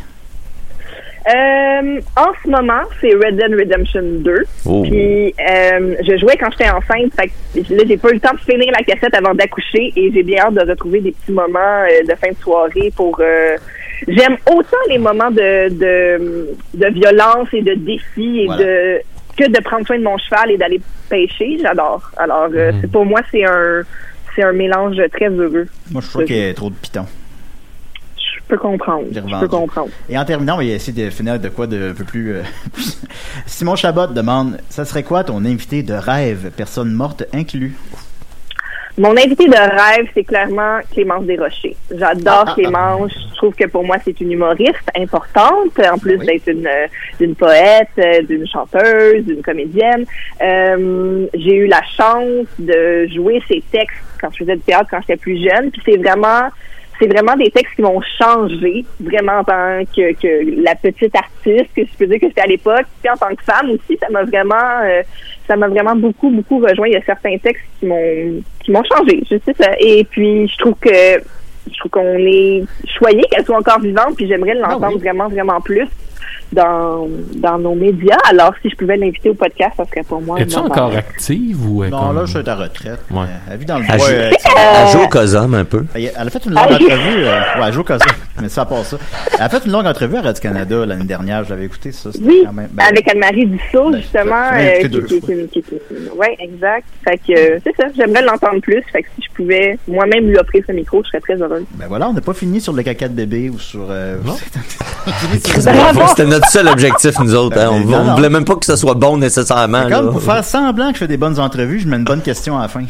Euh, en ce moment, c'est Red Dead Redemption 2. Oh. Puis, euh, je jouais quand j'étais enceinte. Fait que là, j'ai pas eu le temps de finir la cassette avant d'accoucher et j'ai bien hâte de retrouver des petits moments euh, de fin de soirée pour. euh, J'aime autant les moments de, de, de violence et de défi et Voilà. de que de prendre soin de mon cheval et d'aller pêcher. J'adore. Alors, euh, c'est pour moi, c'est un c'est un mélange très heureux. Moi, je trouve qu'il y a trop de pitons. Je peux comprendre. Je peux comprendre. Et en terminant, on va essayer de finir de quoi de un peu plus. euh, *laughs* Simon Chabot demande ça serait quoi ton invité de rêve, personne morte inclus? Mon invité de rêve, c'est clairement Clémence Desrochers. J'adore Ah, ah, Clémence. Je trouve que pour moi, c'est une humoriste importante, en plus Oui. d'être une, euh, une poète, euh, d'une chanteuse, d'une comédienne. Euh, J'ai eu la chance de jouer ses textes quand je faisais du théâtre quand j'étais plus jeune. Puis c'est vraiment c'est vraiment des textes qui m'ont changé, vraiment en tant que, que la petite artiste que je peux dire que j'étais à l'époque. Puis en tant que femme aussi, ça m'a vraiment euh, ça m'a vraiment beaucoup, beaucoup rejoint. Il y a certains textes qui m'ont qui m'ont changé, je sais ça. Et puis je trouve que je trouve qu'on est choyé qu'elle soit encore vivante, puis j'aimerais l'entendre Ah oui. vraiment, vraiment plus dans, dans nos médias. Alors, si je pouvais l'inviter au podcast, ça serait pour moi. Es-tu encore active ou est Non, comme- là, je suis à retraite. Ouais. Euh, Elle vit dans le Elle bois. joue, euh, elle joue au COSOM un peu. Elle elle a fait une longue entrevue. euh, ouais, elle joue au mais ça passe ça. Elle a fait une longue entrevue à Radio-Canada l'année dernière. Je l'avais écouté, ça. c'était Oui, quand même- ben, avec Anne-Marie Dussault, ben, justement. euh, ouais, exact. Fait que, euh, c'est ça, j'aimerais l'entendre plus. Fait que si je pouvais moi-même lui offrir ce micro, je serais très heureuse. Ben voilà, on n'a pas fini sur le caca de bébé ou sur. euh, *laughs* Bravo! C'était notre seul objectif, nous autres. hein. On, non, on non. voulait même pas que ce soit bon nécessairement. Là. comme pour faire semblant que je fais des bonnes entrevues, je mets une bonne question à la fin.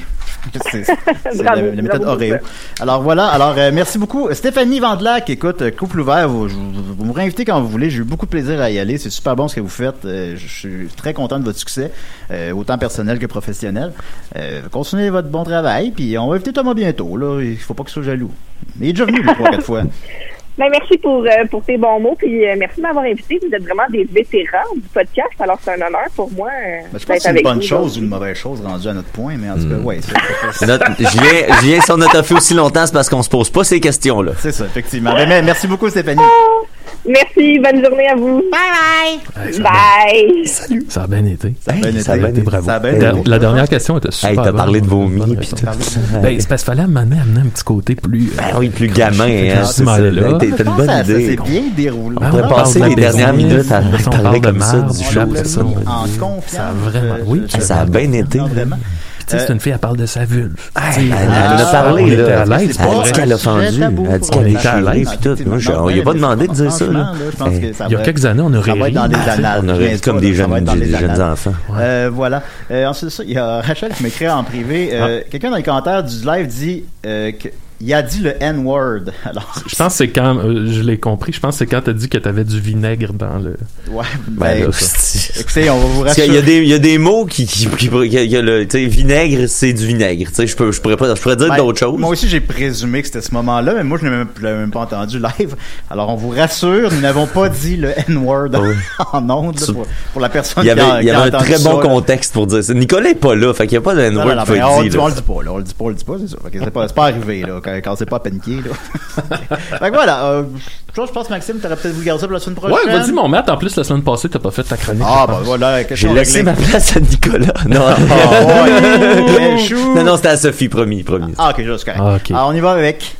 C'est *laughs* la, la méthode Oreo. Alors voilà, alors euh, merci beaucoup. Stéphanie Vandelac, écoute, euh, couple ouvert, vous, vous, vous me réinvitez quand vous voulez. J'ai eu beaucoup de plaisir à y aller. C'est super bon ce que vous faites. Euh, je suis très content de votre succès, euh, autant personnel que professionnel. Euh, continuez votre bon travail, puis on va inviter Thomas bientôt. Là. Il faut pas qu'il soit jaloux. Mais il est déjà venu trois, quatre fois. *laughs* Ben, merci pour, euh, pour tes bons mots, puis euh, merci de m'avoir invité. Vous êtes vraiment des vétérans du podcast, alors c'est un honneur pour moi. euh, Ben, je pense que c'est une bonne chose ou une mauvaise chose rendue à notre point, mais en tout cas, Hmm. ouais, c'est- c'est- *laughs* Notre- Julien, Julien, si on a toffé aussi longtemps, c'est parce qu'on se pose pas ces questions-là. c'est ça, effectivement. Ben, mais merci beaucoup, Stéphanie. Merci, bonne journée à vous. Ça, a Bye. bien- ça a bien été. Hey, ça a bien été. Bravo. Ça a bien La, été. la dernière question était super Hey, t'as parlé de vomi, puis tout. Ben, c'est parce qu'il fallait amener, amener un petit côté plus. euh, Ben oui, plus gamin, hein. C'est c'est là. T'as t'as une bonne ça- ça idée. s'est bien déroulé. Ben, On passer parle les de dernières minutes à parler comme ça du show. ça, on en dit- confiance. Ça a vraiment- oui, ça a bien été. Tu sais, c'est une fille, elle parle de sa vulve. Sais, Elle, Ah, en a parlé, là. Elle a dit qu'elle a fendu. Elle a dit qu'elle était à l'aise. puis tout. Moi, je- Non, on lui a pas demandé de dire ça, là. Il y a quelques années, on aurait ri. dans des sais. annales. On aurait comme des jeunes, enfants. Euh, voilà. Euh, ensuite, ça, il y a Rachel qui m'écrit en privé. euh, Quelqu'un dans les commentaires du live dit que il a dit le N-word. *laughs* Alors, Je pense que c'est quand, euh, je l'ai compris, je pense que c'est quand t'as dit que t'avais du vinaigre dans le. ouais, Ben, ben, là, écoutez, on va vous Parce qu'il y a rassurer. des, il y a des mots qui, qui, qui, qui- il y a le, tu sais, vinaigre, c'est du vinaigre. Tu sais, je peux, je pourrais pas, je pourrais dire Ben, d'autres choses. Moi aussi, j'ai présumé que c'était ce moment-là, mais moi, je n'ai même, l'avais même pas entendu live. Alors, on vous rassure, nous n'avons pas dit le N-word Oui. *laughs* en ondes là, pour, pour la personne Il qui a, il y avait un très bon ça, là. contexte pour dire ça. Nicolas est pas là, fait qu'il y a pas de N-word on, là. on le dit pas, là. On le dit pas, on le dit pas, c'est ça. Fait que c'est pas, c'est pas arrivé, là, quand, c'est pas paniqué, là. *laughs* fait que voilà, euh, je pense, Maxime, t'aurais peut-être voulu garder ça pour la semaine prochaine. Ouais, vas-y, mon maître. En plus, la semaine passée, t'as pas fait ta chronique. Ah, bah voilà, J'ai laissé ma place à Nicolas. *laughs* Non. Ah, ouais. *laughs* Non, non, c'était à Sophie, promis, promis. Ah, ok, juste correct. Ah, ok. Alors, on y va avec.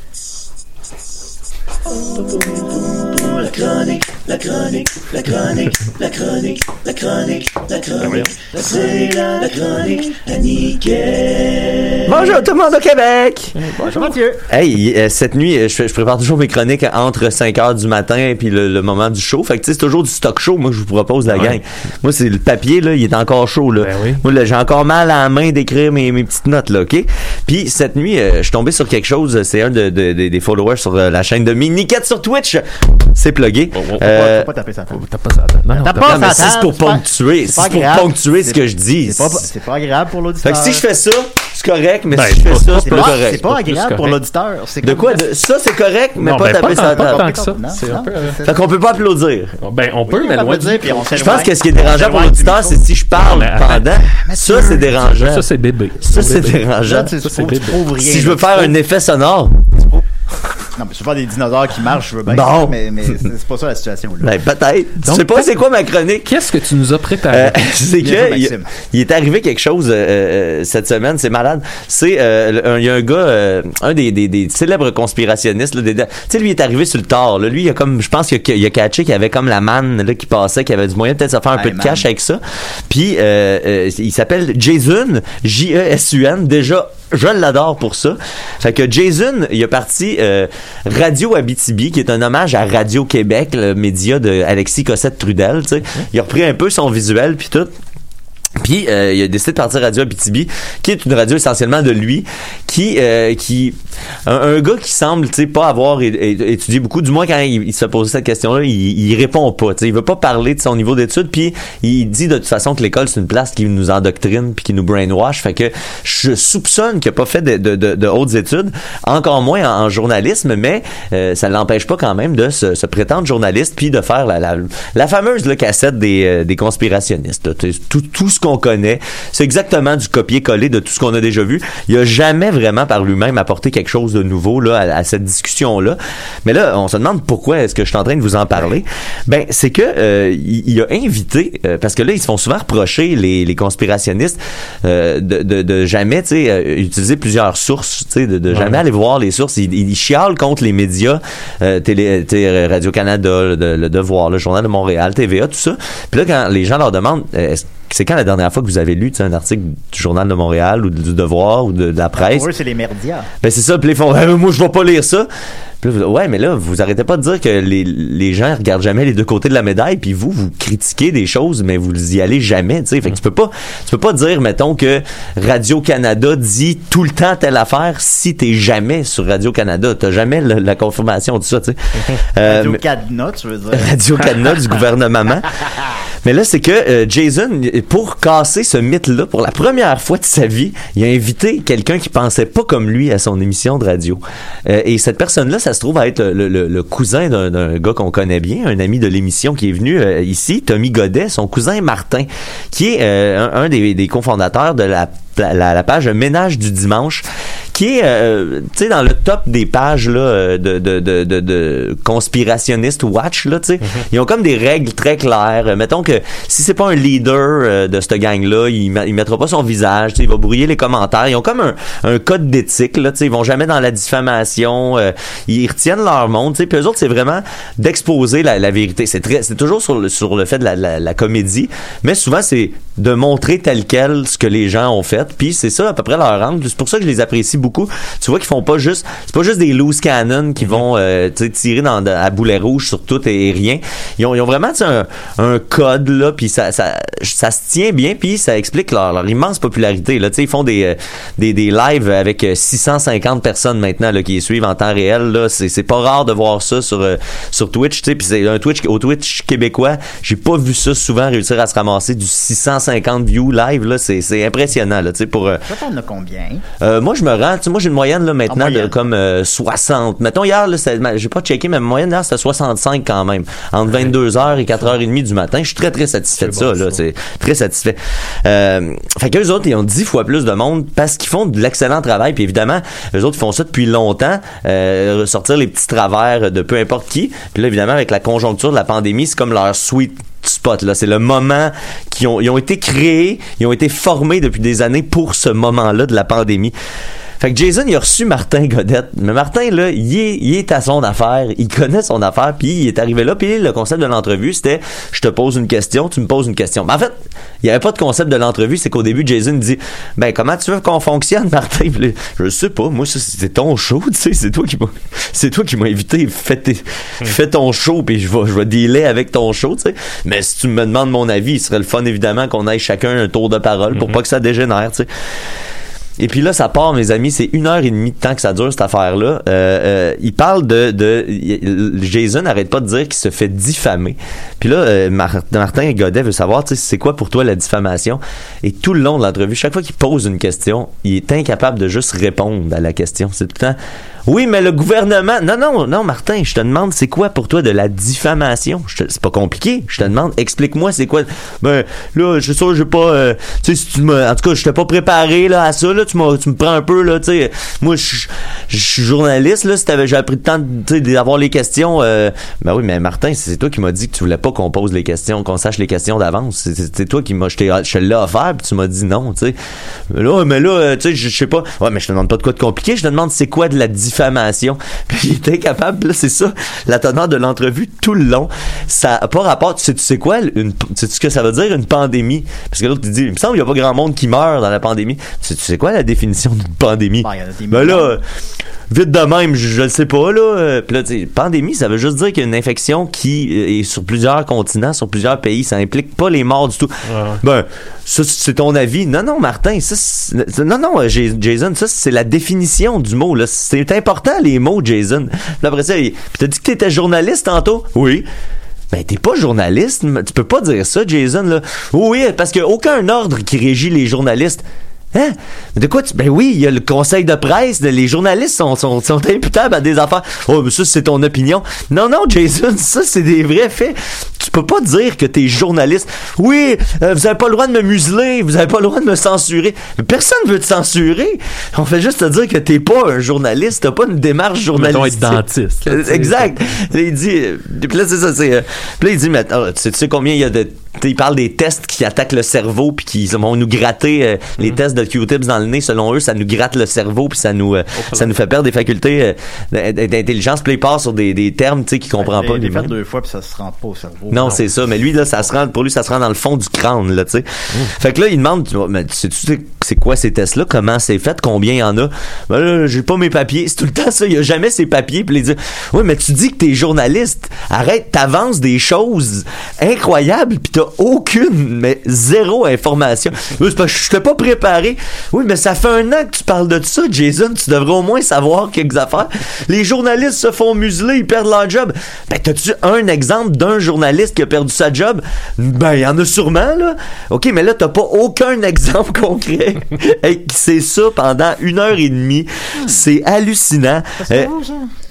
Bonjour tout le monde au Québec! Bonjour Mathieu. Hey, euh, cette nuit, euh, je, prépare toujours mes chroniques entre 5 heures du matin et puis le, le moment du show. Fait que tu sais, c'est toujours du stock show, moi, que je vous propose, la Ouais. gang. Moi, c'est le papier, là, il est encore chaud, là. Ben oui. Moi, là, j'ai encore mal à la main d'écrire mes, mes petites notes, là, OK? Puis, cette nuit, euh, je suis tombé sur quelque chose. C'est un de, de- de- des followers sur euh, la chaîne de Miniquette sur Twitch. C'est plugué. Oh, oh, oh, Euh, Euh, faut pas taper sa table. T'as pas ça. Non, non, pas Non, sa si c'est table, pour pas- ponctuer, c'est pas pour ponctuer ce que je dis. C'est pas, pas agréable pour Fait l'auditeur. que si je fais ça, c'est correct, mais Ben, si je fais ça, pas- c'est pas pas, correct. c'est pas agréable pour l'auditeur. De quoi? Ça, c'est correct, mais pas ben, taper pas sa pas table. euh, Fait qu'on peut pas applaudir. Ben, on peut, mais on loin peut du- dire, puis on Je pense que ce qui est dérangeant pour l'auditeur, c'est si je parle Mais- pendant. Ça, c'est dérangeant. Ça, c'est bébé. Ça, c'est dérangeant. Si je veux faire un effet sonore, Non, mais souvent des dinosaures qui marchent, je veux bien. Bon. Mais, mais c'est pas ça la situation. Là. ben peut-être. Tu Donc, sais pas c'est quoi ma chronique? Qu'est-ce que tu nous as préparé? Euh, *laughs* c'est que il, est arrivé quelque chose euh, euh, cette semaine, c'est malade. C'est euh, il y a un gars, euh, un des, des, des célèbres conspirationnistes. Là, des- tu sais, lui il est arrivé sur le tard. Là. Lui, il a comme, je pense qu'il a, il a catché qu'il y avait comme la manne là, qui passait, qu'il avait du moyen peut-être de se faire un peu de cash avec ça. Puis euh, euh, il s'appelle Jason, J-E-S-U-N. Déjà, je l'adore pour ça. Fait que Jason, il a parti euh, Radio Abitibi, qui est un hommage à Radio Québec, le média de Alexis Cossette Trudel. tu sais. Il a repris un peu son visuel puis tout. Puis euh, il a décidé de partir Radio Abitibi, qui est une radio essentiellement de lui, qui euh, qui un, gars qui semble tu sais pas avoir étudié beaucoup, du moins quand il, il se poser cette question-là, il, répond pas, tu sais, il veut pas parler de son niveau d'études, puis il dit de toute façon que l'école c'est une place qui nous endoctrine puis qui nous brainwash, fait que je soupçonne qu'il a pas fait de, de, hautes études, encore moins en, journalisme, mais euh, ça ne l'empêche pas quand même de se, prétendre journaliste puis de faire la, la, fameuse là, cassette des, euh, des conspirationnistes. Tout, tout qu'on connaît, c'est exactement du copier-coller de tout ce qu'on a déjà vu. Il a jamais vraiment par lui-même apporté quelque chose de nouveau là, à, à cette discussion-là. Mais là, on se demande pourquoi est-ce que je suis en train de vous en parler. Ben, c'est que euh, il, il a invité, euh, parce que là, ils se font souvent reprocher, les, les conspirationnistes, euh, de, de, de jamais tu sais, euh, utiliser plusieurs sources, tu sais, de, de jamais aller voir les sources. Ils, ils chialent contre les médias, euh, télé, Radio-Canada, le, le Devoir, le Journal de Montréal, TVA, tout ça. Puis là, quand les gens leur demandent, euh, c'est quand la dernière fois que vous avez lu un article du Journal de Montréal ou du Devoir ou de, de la presse? Pour eux, c'est les merdias. Ben c'est ça, puis ils font Ah, moi je vais pas lire ça. Puis vous- ouais, mais là vous arrêtez pas de dire que les, les gens regardent jamais les deux côtés de la médaille, puis vous vous critiquez des choses mais vous y allez jamais, tu sais. Fait que tu peux pas tu peux pas dire mettons que Radio Canada dit tout le temps telle affaire si t'es jamais sur Radio Canada, t'as jamais le- la confirmation de ça, tu sais. *laughs* Euh, Radio mais- Cadenas, tu veux dire. Radio Canada du *laughs* gouvernement. Mais là, c'est que euh, Jason, pour casser ce mythe-là, pour la première fois de sa vie, il a invité quelqu'un qui pensait pas comme lui à son émission de radio. Euh, et cette personne-là, ça se trouve à être le, cousin d'un gars qu'on connaît bien, un ami de l'émission qui est venu euh, ici, Tommy Godet, son cousin Martin, qui est euh, un, des, des cofondateurs de la page Ménage du dimanche, qui est, euh, tu sais, dans le top des pages là, euh, de, de, de, de, de conspirationnistes watch, là, tu sais. Ils ont comme des règles très claires. Euh, Mettons que si c'est pas un leader de cette gang-là, il, il mettra pas son visage, tu sais, il va brouiller les commentaires. Ils ont comme un, un code d'éthique, là, tu sais. Ils vont jamais dans la diffamation. euh, ils retiennent leur monde, tu sais. Puis eux autres, c'est vraiment d'exposer la, la vérité. C'est très, c'est toujours sur le, sur le fait de la, la, la comédie, mais souvent, c'est de montrer tel quel ce que les gens ont fait. Puis c'est ça à peu près leur angle. C'est pour ça que je les apprécie beaucoup. Tu vois qu'ils font pas juste, c'est pas juste des loose cannons qui vont euh, tirer dans, à boulet rouge sur tout et, rien. Ils ont, ils ont vraiment un, un code là, puis ça, ça, ça se tient bien, puis ça explique leur, leur immense popularité. Là, Tu sais, ils font des, euh, des, des lives avec euh, 650 personnes maintenant là, qui les suivent en temps réel. Là, c'est, c'est pas rare de voir ça sur euh, sur Twitch. Tu sais, puis c'est un Twitch au Twitch québécois. J'ai pas vu ça souvent réussir à se ramasser du 650 views live. Là, c'est, c'est impressionnant. Là, tu sais, pour euh, Toi, t'en as combien? euh, moi, je me rends, tu sais, moi, j'ai une moyenne, là, maintenant, moyenne. de comme euh, 60. Mettons, hier, là, j'ai pas checké, mais ma moyenne, hier, c'était 65 quand même. Entre 22h et 4h30 du matin. Je suis très, très satisfait de ça, là. C'est très satisfait. Euh, fait qu'eux autres, ils ont 10 fois plus de monde parce qu'ils font de l'excellent travail. Puis évidemment, eux autres, ils font ça depuis longtemps. Euh, ressortir les petits travers de peu importe qui. Puis là, évidemment, avec la conjoncture de la pandémie, c'est comme leur sweet spot là c'est le moment qui ont ils ont été créés ils ont été formés depuis des années pour ce moment-là de la pandémie fait que Jason, il a reçu Martin Godette. Mais Martin, là, il est, il est à son affaire. Il connaît son affaire. Puis il est arrivé là. Puis le concept de l'entrevue, c'était je te pose une question, tu me poses une question. Mais en fait, il n'y avait pas de concept de l'entrevue. C'est qu'au début, Jason dit Ben, comment tu veux qu'on fonctionne, *laughs* Martin là, Je sais pas. Moi, c'est ton show. Tu sais, c'est toi qui m'as c'est toi qui m'as invité. Fais, tes- fais ton show. Puis je vais, je vais dealer avec ton show. Tu sais. Mais si tu me demandes mon avis, il serait le fun, évidemment, qu'on aille chacun un tour de parole pour pas que ça dégénère. Tu sais. Et puis là, ça part, mes amis, c'est une heure et demie de temps que ça dure, cette affaire-là. Euh, euh, il parle de, de... Jason n'arrête pas de dire qu'il se fait diffamer. Puis là, euh, Mar- Martin Godet veut savoir, tu sais, c'est quoi pour toi la diffamation? Et tout le long de l'entrevue, chaque fois qu'il pose une question, il est incapable de juste répondre à la question. C'est tout le temps... Oui, mais le gouvernement. Non, non, non, Martin, je te demande, c'est quoi pour toi de la diffamation? C'est pas compliqué. Je te demande, explique-moi, c'est quoi? Ben, là, je suis sûr, j'ai pas. euh, tu sais, me. En tout cas, je t'ai pas préparé, là, à ça, là. Tu, me prends un peu, là, tu sais. Moi, je suis journaliste, là. Si t'avais, j'ai pris le temps, d'avoir les questions. euh, ben oui, mais Martin, c'est toi qui m'as dit que tu voulais pas qu'on pose les questions, qu'on sache les questions d'avance. C'est- toi qui m'as. Je te l'ai offert, puis tu m'as dit non, tu sais. Là, mais là, euh, tu sais, je sais pas. Ouais, mais je te demande pas de quoi de compliqué. Je te demande c'est quoi de la diffamation? *laughs* Puis il était capable, là, c'est ça, la teneur de l'entrevue tout le long. Ça a pas rapport. Tu sais, tu sais quoi, une, tu sais ce que ça veut dire, une pandémie? Parce que l'autre, il dit, il me semble qu'il y a pas grand monde qui meurt dans la pandémie. Tu sais, tu sais quoi la définition d'une pandémie? Ben, il y en a des Ben là, vite de même, je, je le sais pas, là. Euh, Puis là, pandémie, ça veut juste dire qu'il y a une infection qui euh, est sur plusieurs continents, sur plusieurs pays. Ça implique pas les morts du tout. Ben, ça, c'est ton avis. Non, non, Martin, ça, non, non, euh, Jas- Jason, ça, c'est la définition du mot, là. C'est important, les mots, Jason. Puis après ça, il- t'as dit que t'étais journaliste tantôt? Oui. Ben, t'es pas journaliste. Tu peux pas dire ça, Jason, là. Oui, parce qu'il y a aucun ordre qui régit les journalistes. Hein? De quoi tu... Ben oui, il y a le conseil de presse, les journalistes sont, sont imputables à des affaires. Oh, mais ça, c'est ton opinion. Non, non, Jason, ça, c'est des vrais faits. Tu peux pas dire que t'es journaliste. Oui, euh, vous avez pas le droit de me museler, vous avez pas le droit de me censurer. Mais personne veut te censurer. On fait juste te dire que t'es pas un journaliste, t'as pas une démarche Mettons journalistique. être dentiste. là. Exact. Là, il dit, euh, puis là, c'est ça, c'est, euh, là, il dit, mais, attends, tu, sais, tu sais combien il y a de, tu sais, il parle des tests qui attaquent le cerveau puis qui vont nous gratter, euh, les tests de Q-tips dans le nez, selon eux, ça nous gratte le cerveau puis ça nous, euh, ça nous fait perdre des facultés euh, d'intelligence. Puis là, il part sur des, des termes, tu sais, qu'il comprend pas. Il lui-même. fait deux fois, puis ça se rend pas au cerveau. Non, c'est ça. Mais lui, là, ça se rend, pour lui, ça se rend dans le fond du crâne, là, tu sais. Fait que là, il demande, tu vois, mais tu sais, c'est quoi ces tests-là? Comment c'est fait? Combien il y en a? Ben là, j'ai pas mes papiers. C'est tout le temps ça. Il y a jamais ses papiers. Puis il dit, oui, mais tu dis que t'es journaliste. Arrête, t'avances des choses incroyables puis t'as aucune, mais zéro information. Oui, c'est parce que je t'ai pas préparé. Oui, mais ça fait un an que tu parles de ça, Jason. Tu devrais au moins savoir quelques affaires. Les journalistes se font museler, ils perdent leur job. Ben, t'as-tu un exemple d'un journaliste qui a perdu sa job? Ben, il y en a sûrement, là. OK, mais là, t'as pas aucun *laughs* exemple concret. C'est ça pendant une heure et demie. C'est hallucinant. Euh,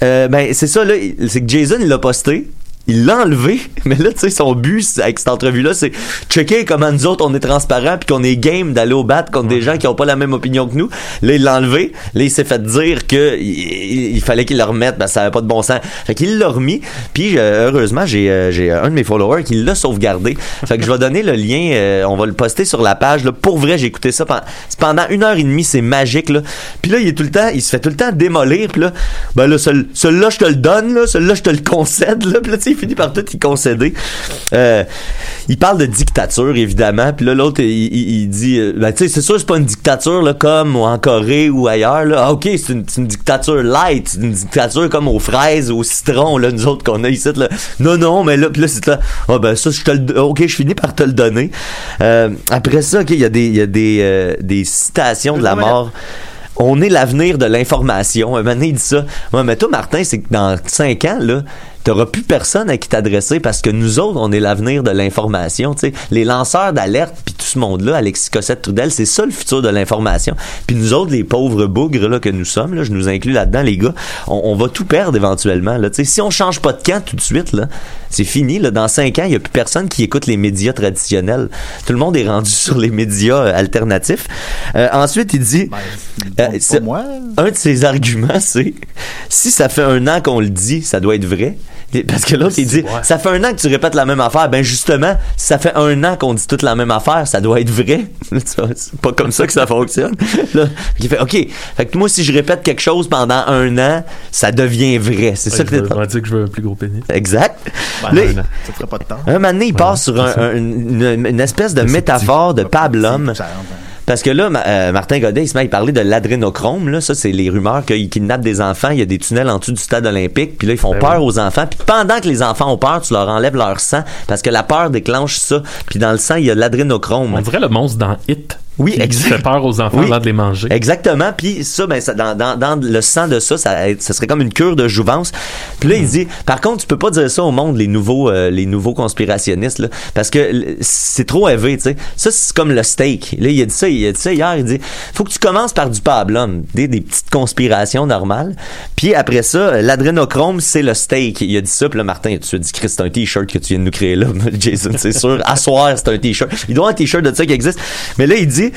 euh, ben, c'est ça, là. C'est que Jason, il l'a posté. Il l'a enlevé, *laughs* mais là, tu sais, son but avec cette entrevue-là, c'est checker comment nous autres, on est transparents puis qu'on est game d'aller au bat contre des gens qui ont pas la même opinion que nous. Là, il l'a enlevé. Là, il s'est fait dire que il, fallait qu'il le remette, ben, ça avait pas de bon sens. Fait qu'il l'a remis. Puis, euh, heureusement, j'ai euh, j'ai un de mes followers qui l'a sauvegardé. Fait que je vais donner le lien, euh, on va le poster sur la page. Là. Pour vrai, j'ai écouté ça pendant, pendant une heure et demie, c'est magique. Là. Puis là, il est tout le temps, il se fait tout le temps démolir. Puis là, ben là, celui- celui-là, je te le donne. Là, celui-là, je te le concède. Là. Puis là, tu sais, il finit par tout y concéder. Euh, il parle de dictature, évidemment. Puis là, l'autre, il, il- il dit, euh, ben, tu sais, c'est sûr, c'est pas une dictature là, comme en Corée ou ailleurs. Là. Ah, ok, c'est une, dictature light, c'est une dictature comme aux fraises, au citron, là, nous autres qu'on a ici. Là. Non, non, mais là, puis là, c'est là. Ah, ben ça, je te le, ok, je finis par te le donner. Euh, après ça, ok, il y a des, il y a des, euh, des citations de la mort. On est l'avenir de l'information. Un moment donné, il dit ça. Ouais, mais toi, Martin, c'est que dans cinq ans, là, t'auras plus personne à qui t'adresser parce que nous autres, on est l'avenir de l'information. Les lanceurs d'alerte puis tout ce monde-là, Alexis Cossette Trudel, c'est ça le futur de l'information. Puis nous autres, les pauvres bougres là que nous sommes, là, je nous inclus là-dedans, les gars, on, on va tout perdre éventuellement. Là. Si on change pas de camp tout de suite, là, c'est fini. Là. Dans cinq ans, il y a plus personne qui écoute les médias traditionnels. Tout le monde est rendu sur les médias euh, alternatifs. Euh, ensuite, il dit, euh, c'est- moi. un de ses arguments, c'est si ça fait un an qu'on le dit, ça doit être vrai. Parce que l'autre, il dit ça fait un an que tu répètes la même affaire. Ben justement, si ça fait un an qu'on dit toute la même affaire, ça doit être vrai. *laughs* C'est pas comme ça que ça fonctionne. *laughs* Là, il fait OK. Fait que moi, si je répète quelque chose pendant un an, ça devient vrai. C'est ça que t'es- on dire que je veux un plus gros pénis. Exact. Ben, Là, un an. Ça ferait pas de temps. un moment donné, il passe sur un- un- une, une espèce de métaphore de pablum. Parce que là, ma- euh, Martin Godet, il se met à parler de l'adrénochrome. Là, ça, c'est les rumeurs qu'ils kidnappent des enfants. Il y a des tunnels en dessous du stade olympique. Puis là, ils font Ben peur aux enfants. Puis pendant que les enfants ont peur, tu leur enlèves leur sang parce que la peur déclenche ça. Puis dans le sang, il y a de l'adrénochrome. On dirait le monstre dans Hit. Oui, exact. fait peur aux enfants Oui. avant de les manger. Exactement. Puis ça, ben, ça, dans, dans, dans le sang de ça, ça, ça serait comme une cure de jouvence. Puis là, il dit, par contre, tu peux pas dire ça au monde, les nouveaux, euh, les nouveaux conspirationnistes, là, parce que c'est trop élevé, tu sais. Ça, c'est comme le steak. Là, il a dit ça, il a dit ça hier, il dit, faut que tu commences par du pablum, des, des petites conspirations normales. Puis après ça, l'adrénochrome, c'est le steak. Il a dit ça, puis là, Martin, tu as dit, Chris, c'est un t-shirt que tu viens de nous créer là, *laughs* Jason, c'est sûr. À soir, c'est un t-shirt. Il doit avoir un t-shirt de ça qui existe. Mais là, il dit,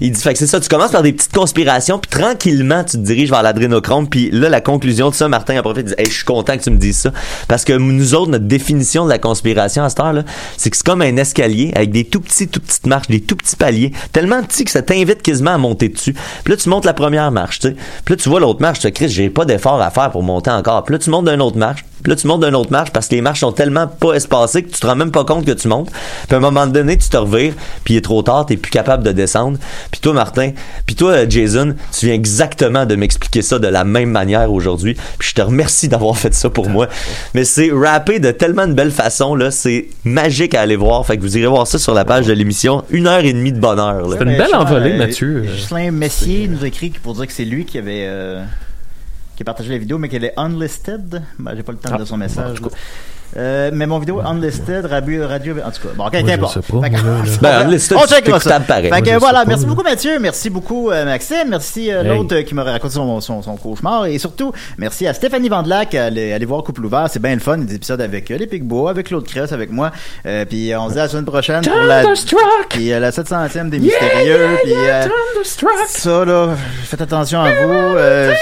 il dit, que c'est ça, tu commences par des petites conspirations, puis tranquillement, tu te diriges vers l'adrénochrome, puis là, la conclusion de ça, Martin a profité, dit, hey, je suis content que tu me dises ça, parce que nous autres, notre définition de la conspiration à cette heure-là, c'est que c'est comme un escalier avec des tout petits, tout petites marches, des tout petits paliers, tellement petits que ça t'invite quasiment à monter dessus. Là, tu montes la première marche, tu tu vois l'autre marche, tu te Chris, j'ai pas d'effort à faire pour monter encore. Puis là, tu montes d'une autre marche, puis là, tu montes d'une autre marche parce que les marches sont tellement pas espacées que tu te rends même pas compte que tu montes. Puis à un moment donné, tu te revires, puis il est trop tard, t'es plus capable de descendre. Puis toi, Martin, puis toi, Jason, tu viens exactement de m'expliquer ça de la même manière aujourd'hui. Puis je te remercie d'avoir fait ça pour moi. Mais c'est rappé de tellement de belle façon, là. C'est magique à aller voir. Fait que vous irez voir ça sur la page de l'émission. Une heure et demie de bonheur, là. C'est une belle envolée, Mathieu. Ghislain Messier nous écrit pour dire que c'est lui qui avait euh, qui a partagé la vidéo, mais qu'elle est unlisted. Ben, j'ai pas le temps de lire son message. Euh, mais mon vidéo unlisted, radio, radio, en tout cas. Bon, ok, là, *laughs* Ben, unlisted, on checkera ça. Fait que Moi, voilà, pas, merci beaucoup Mathieu, merci beaucoup euh, Maxime, merci euh, Hey. l'autre euh, qui m'a raconté son, son, son cauchemar. Et surtout merci à Stéphanie Vandelac, allez, allez voir Couple ouvert, c'est bien le fun, des épisodes avec euh, les Picbois, avec Claude Cress, avec moi, euh, puis on se dit à la semaine prochaine pour la, puis, euh, la 700e des Mystérieux, puis euh, ça là, faites attention à vous. euh,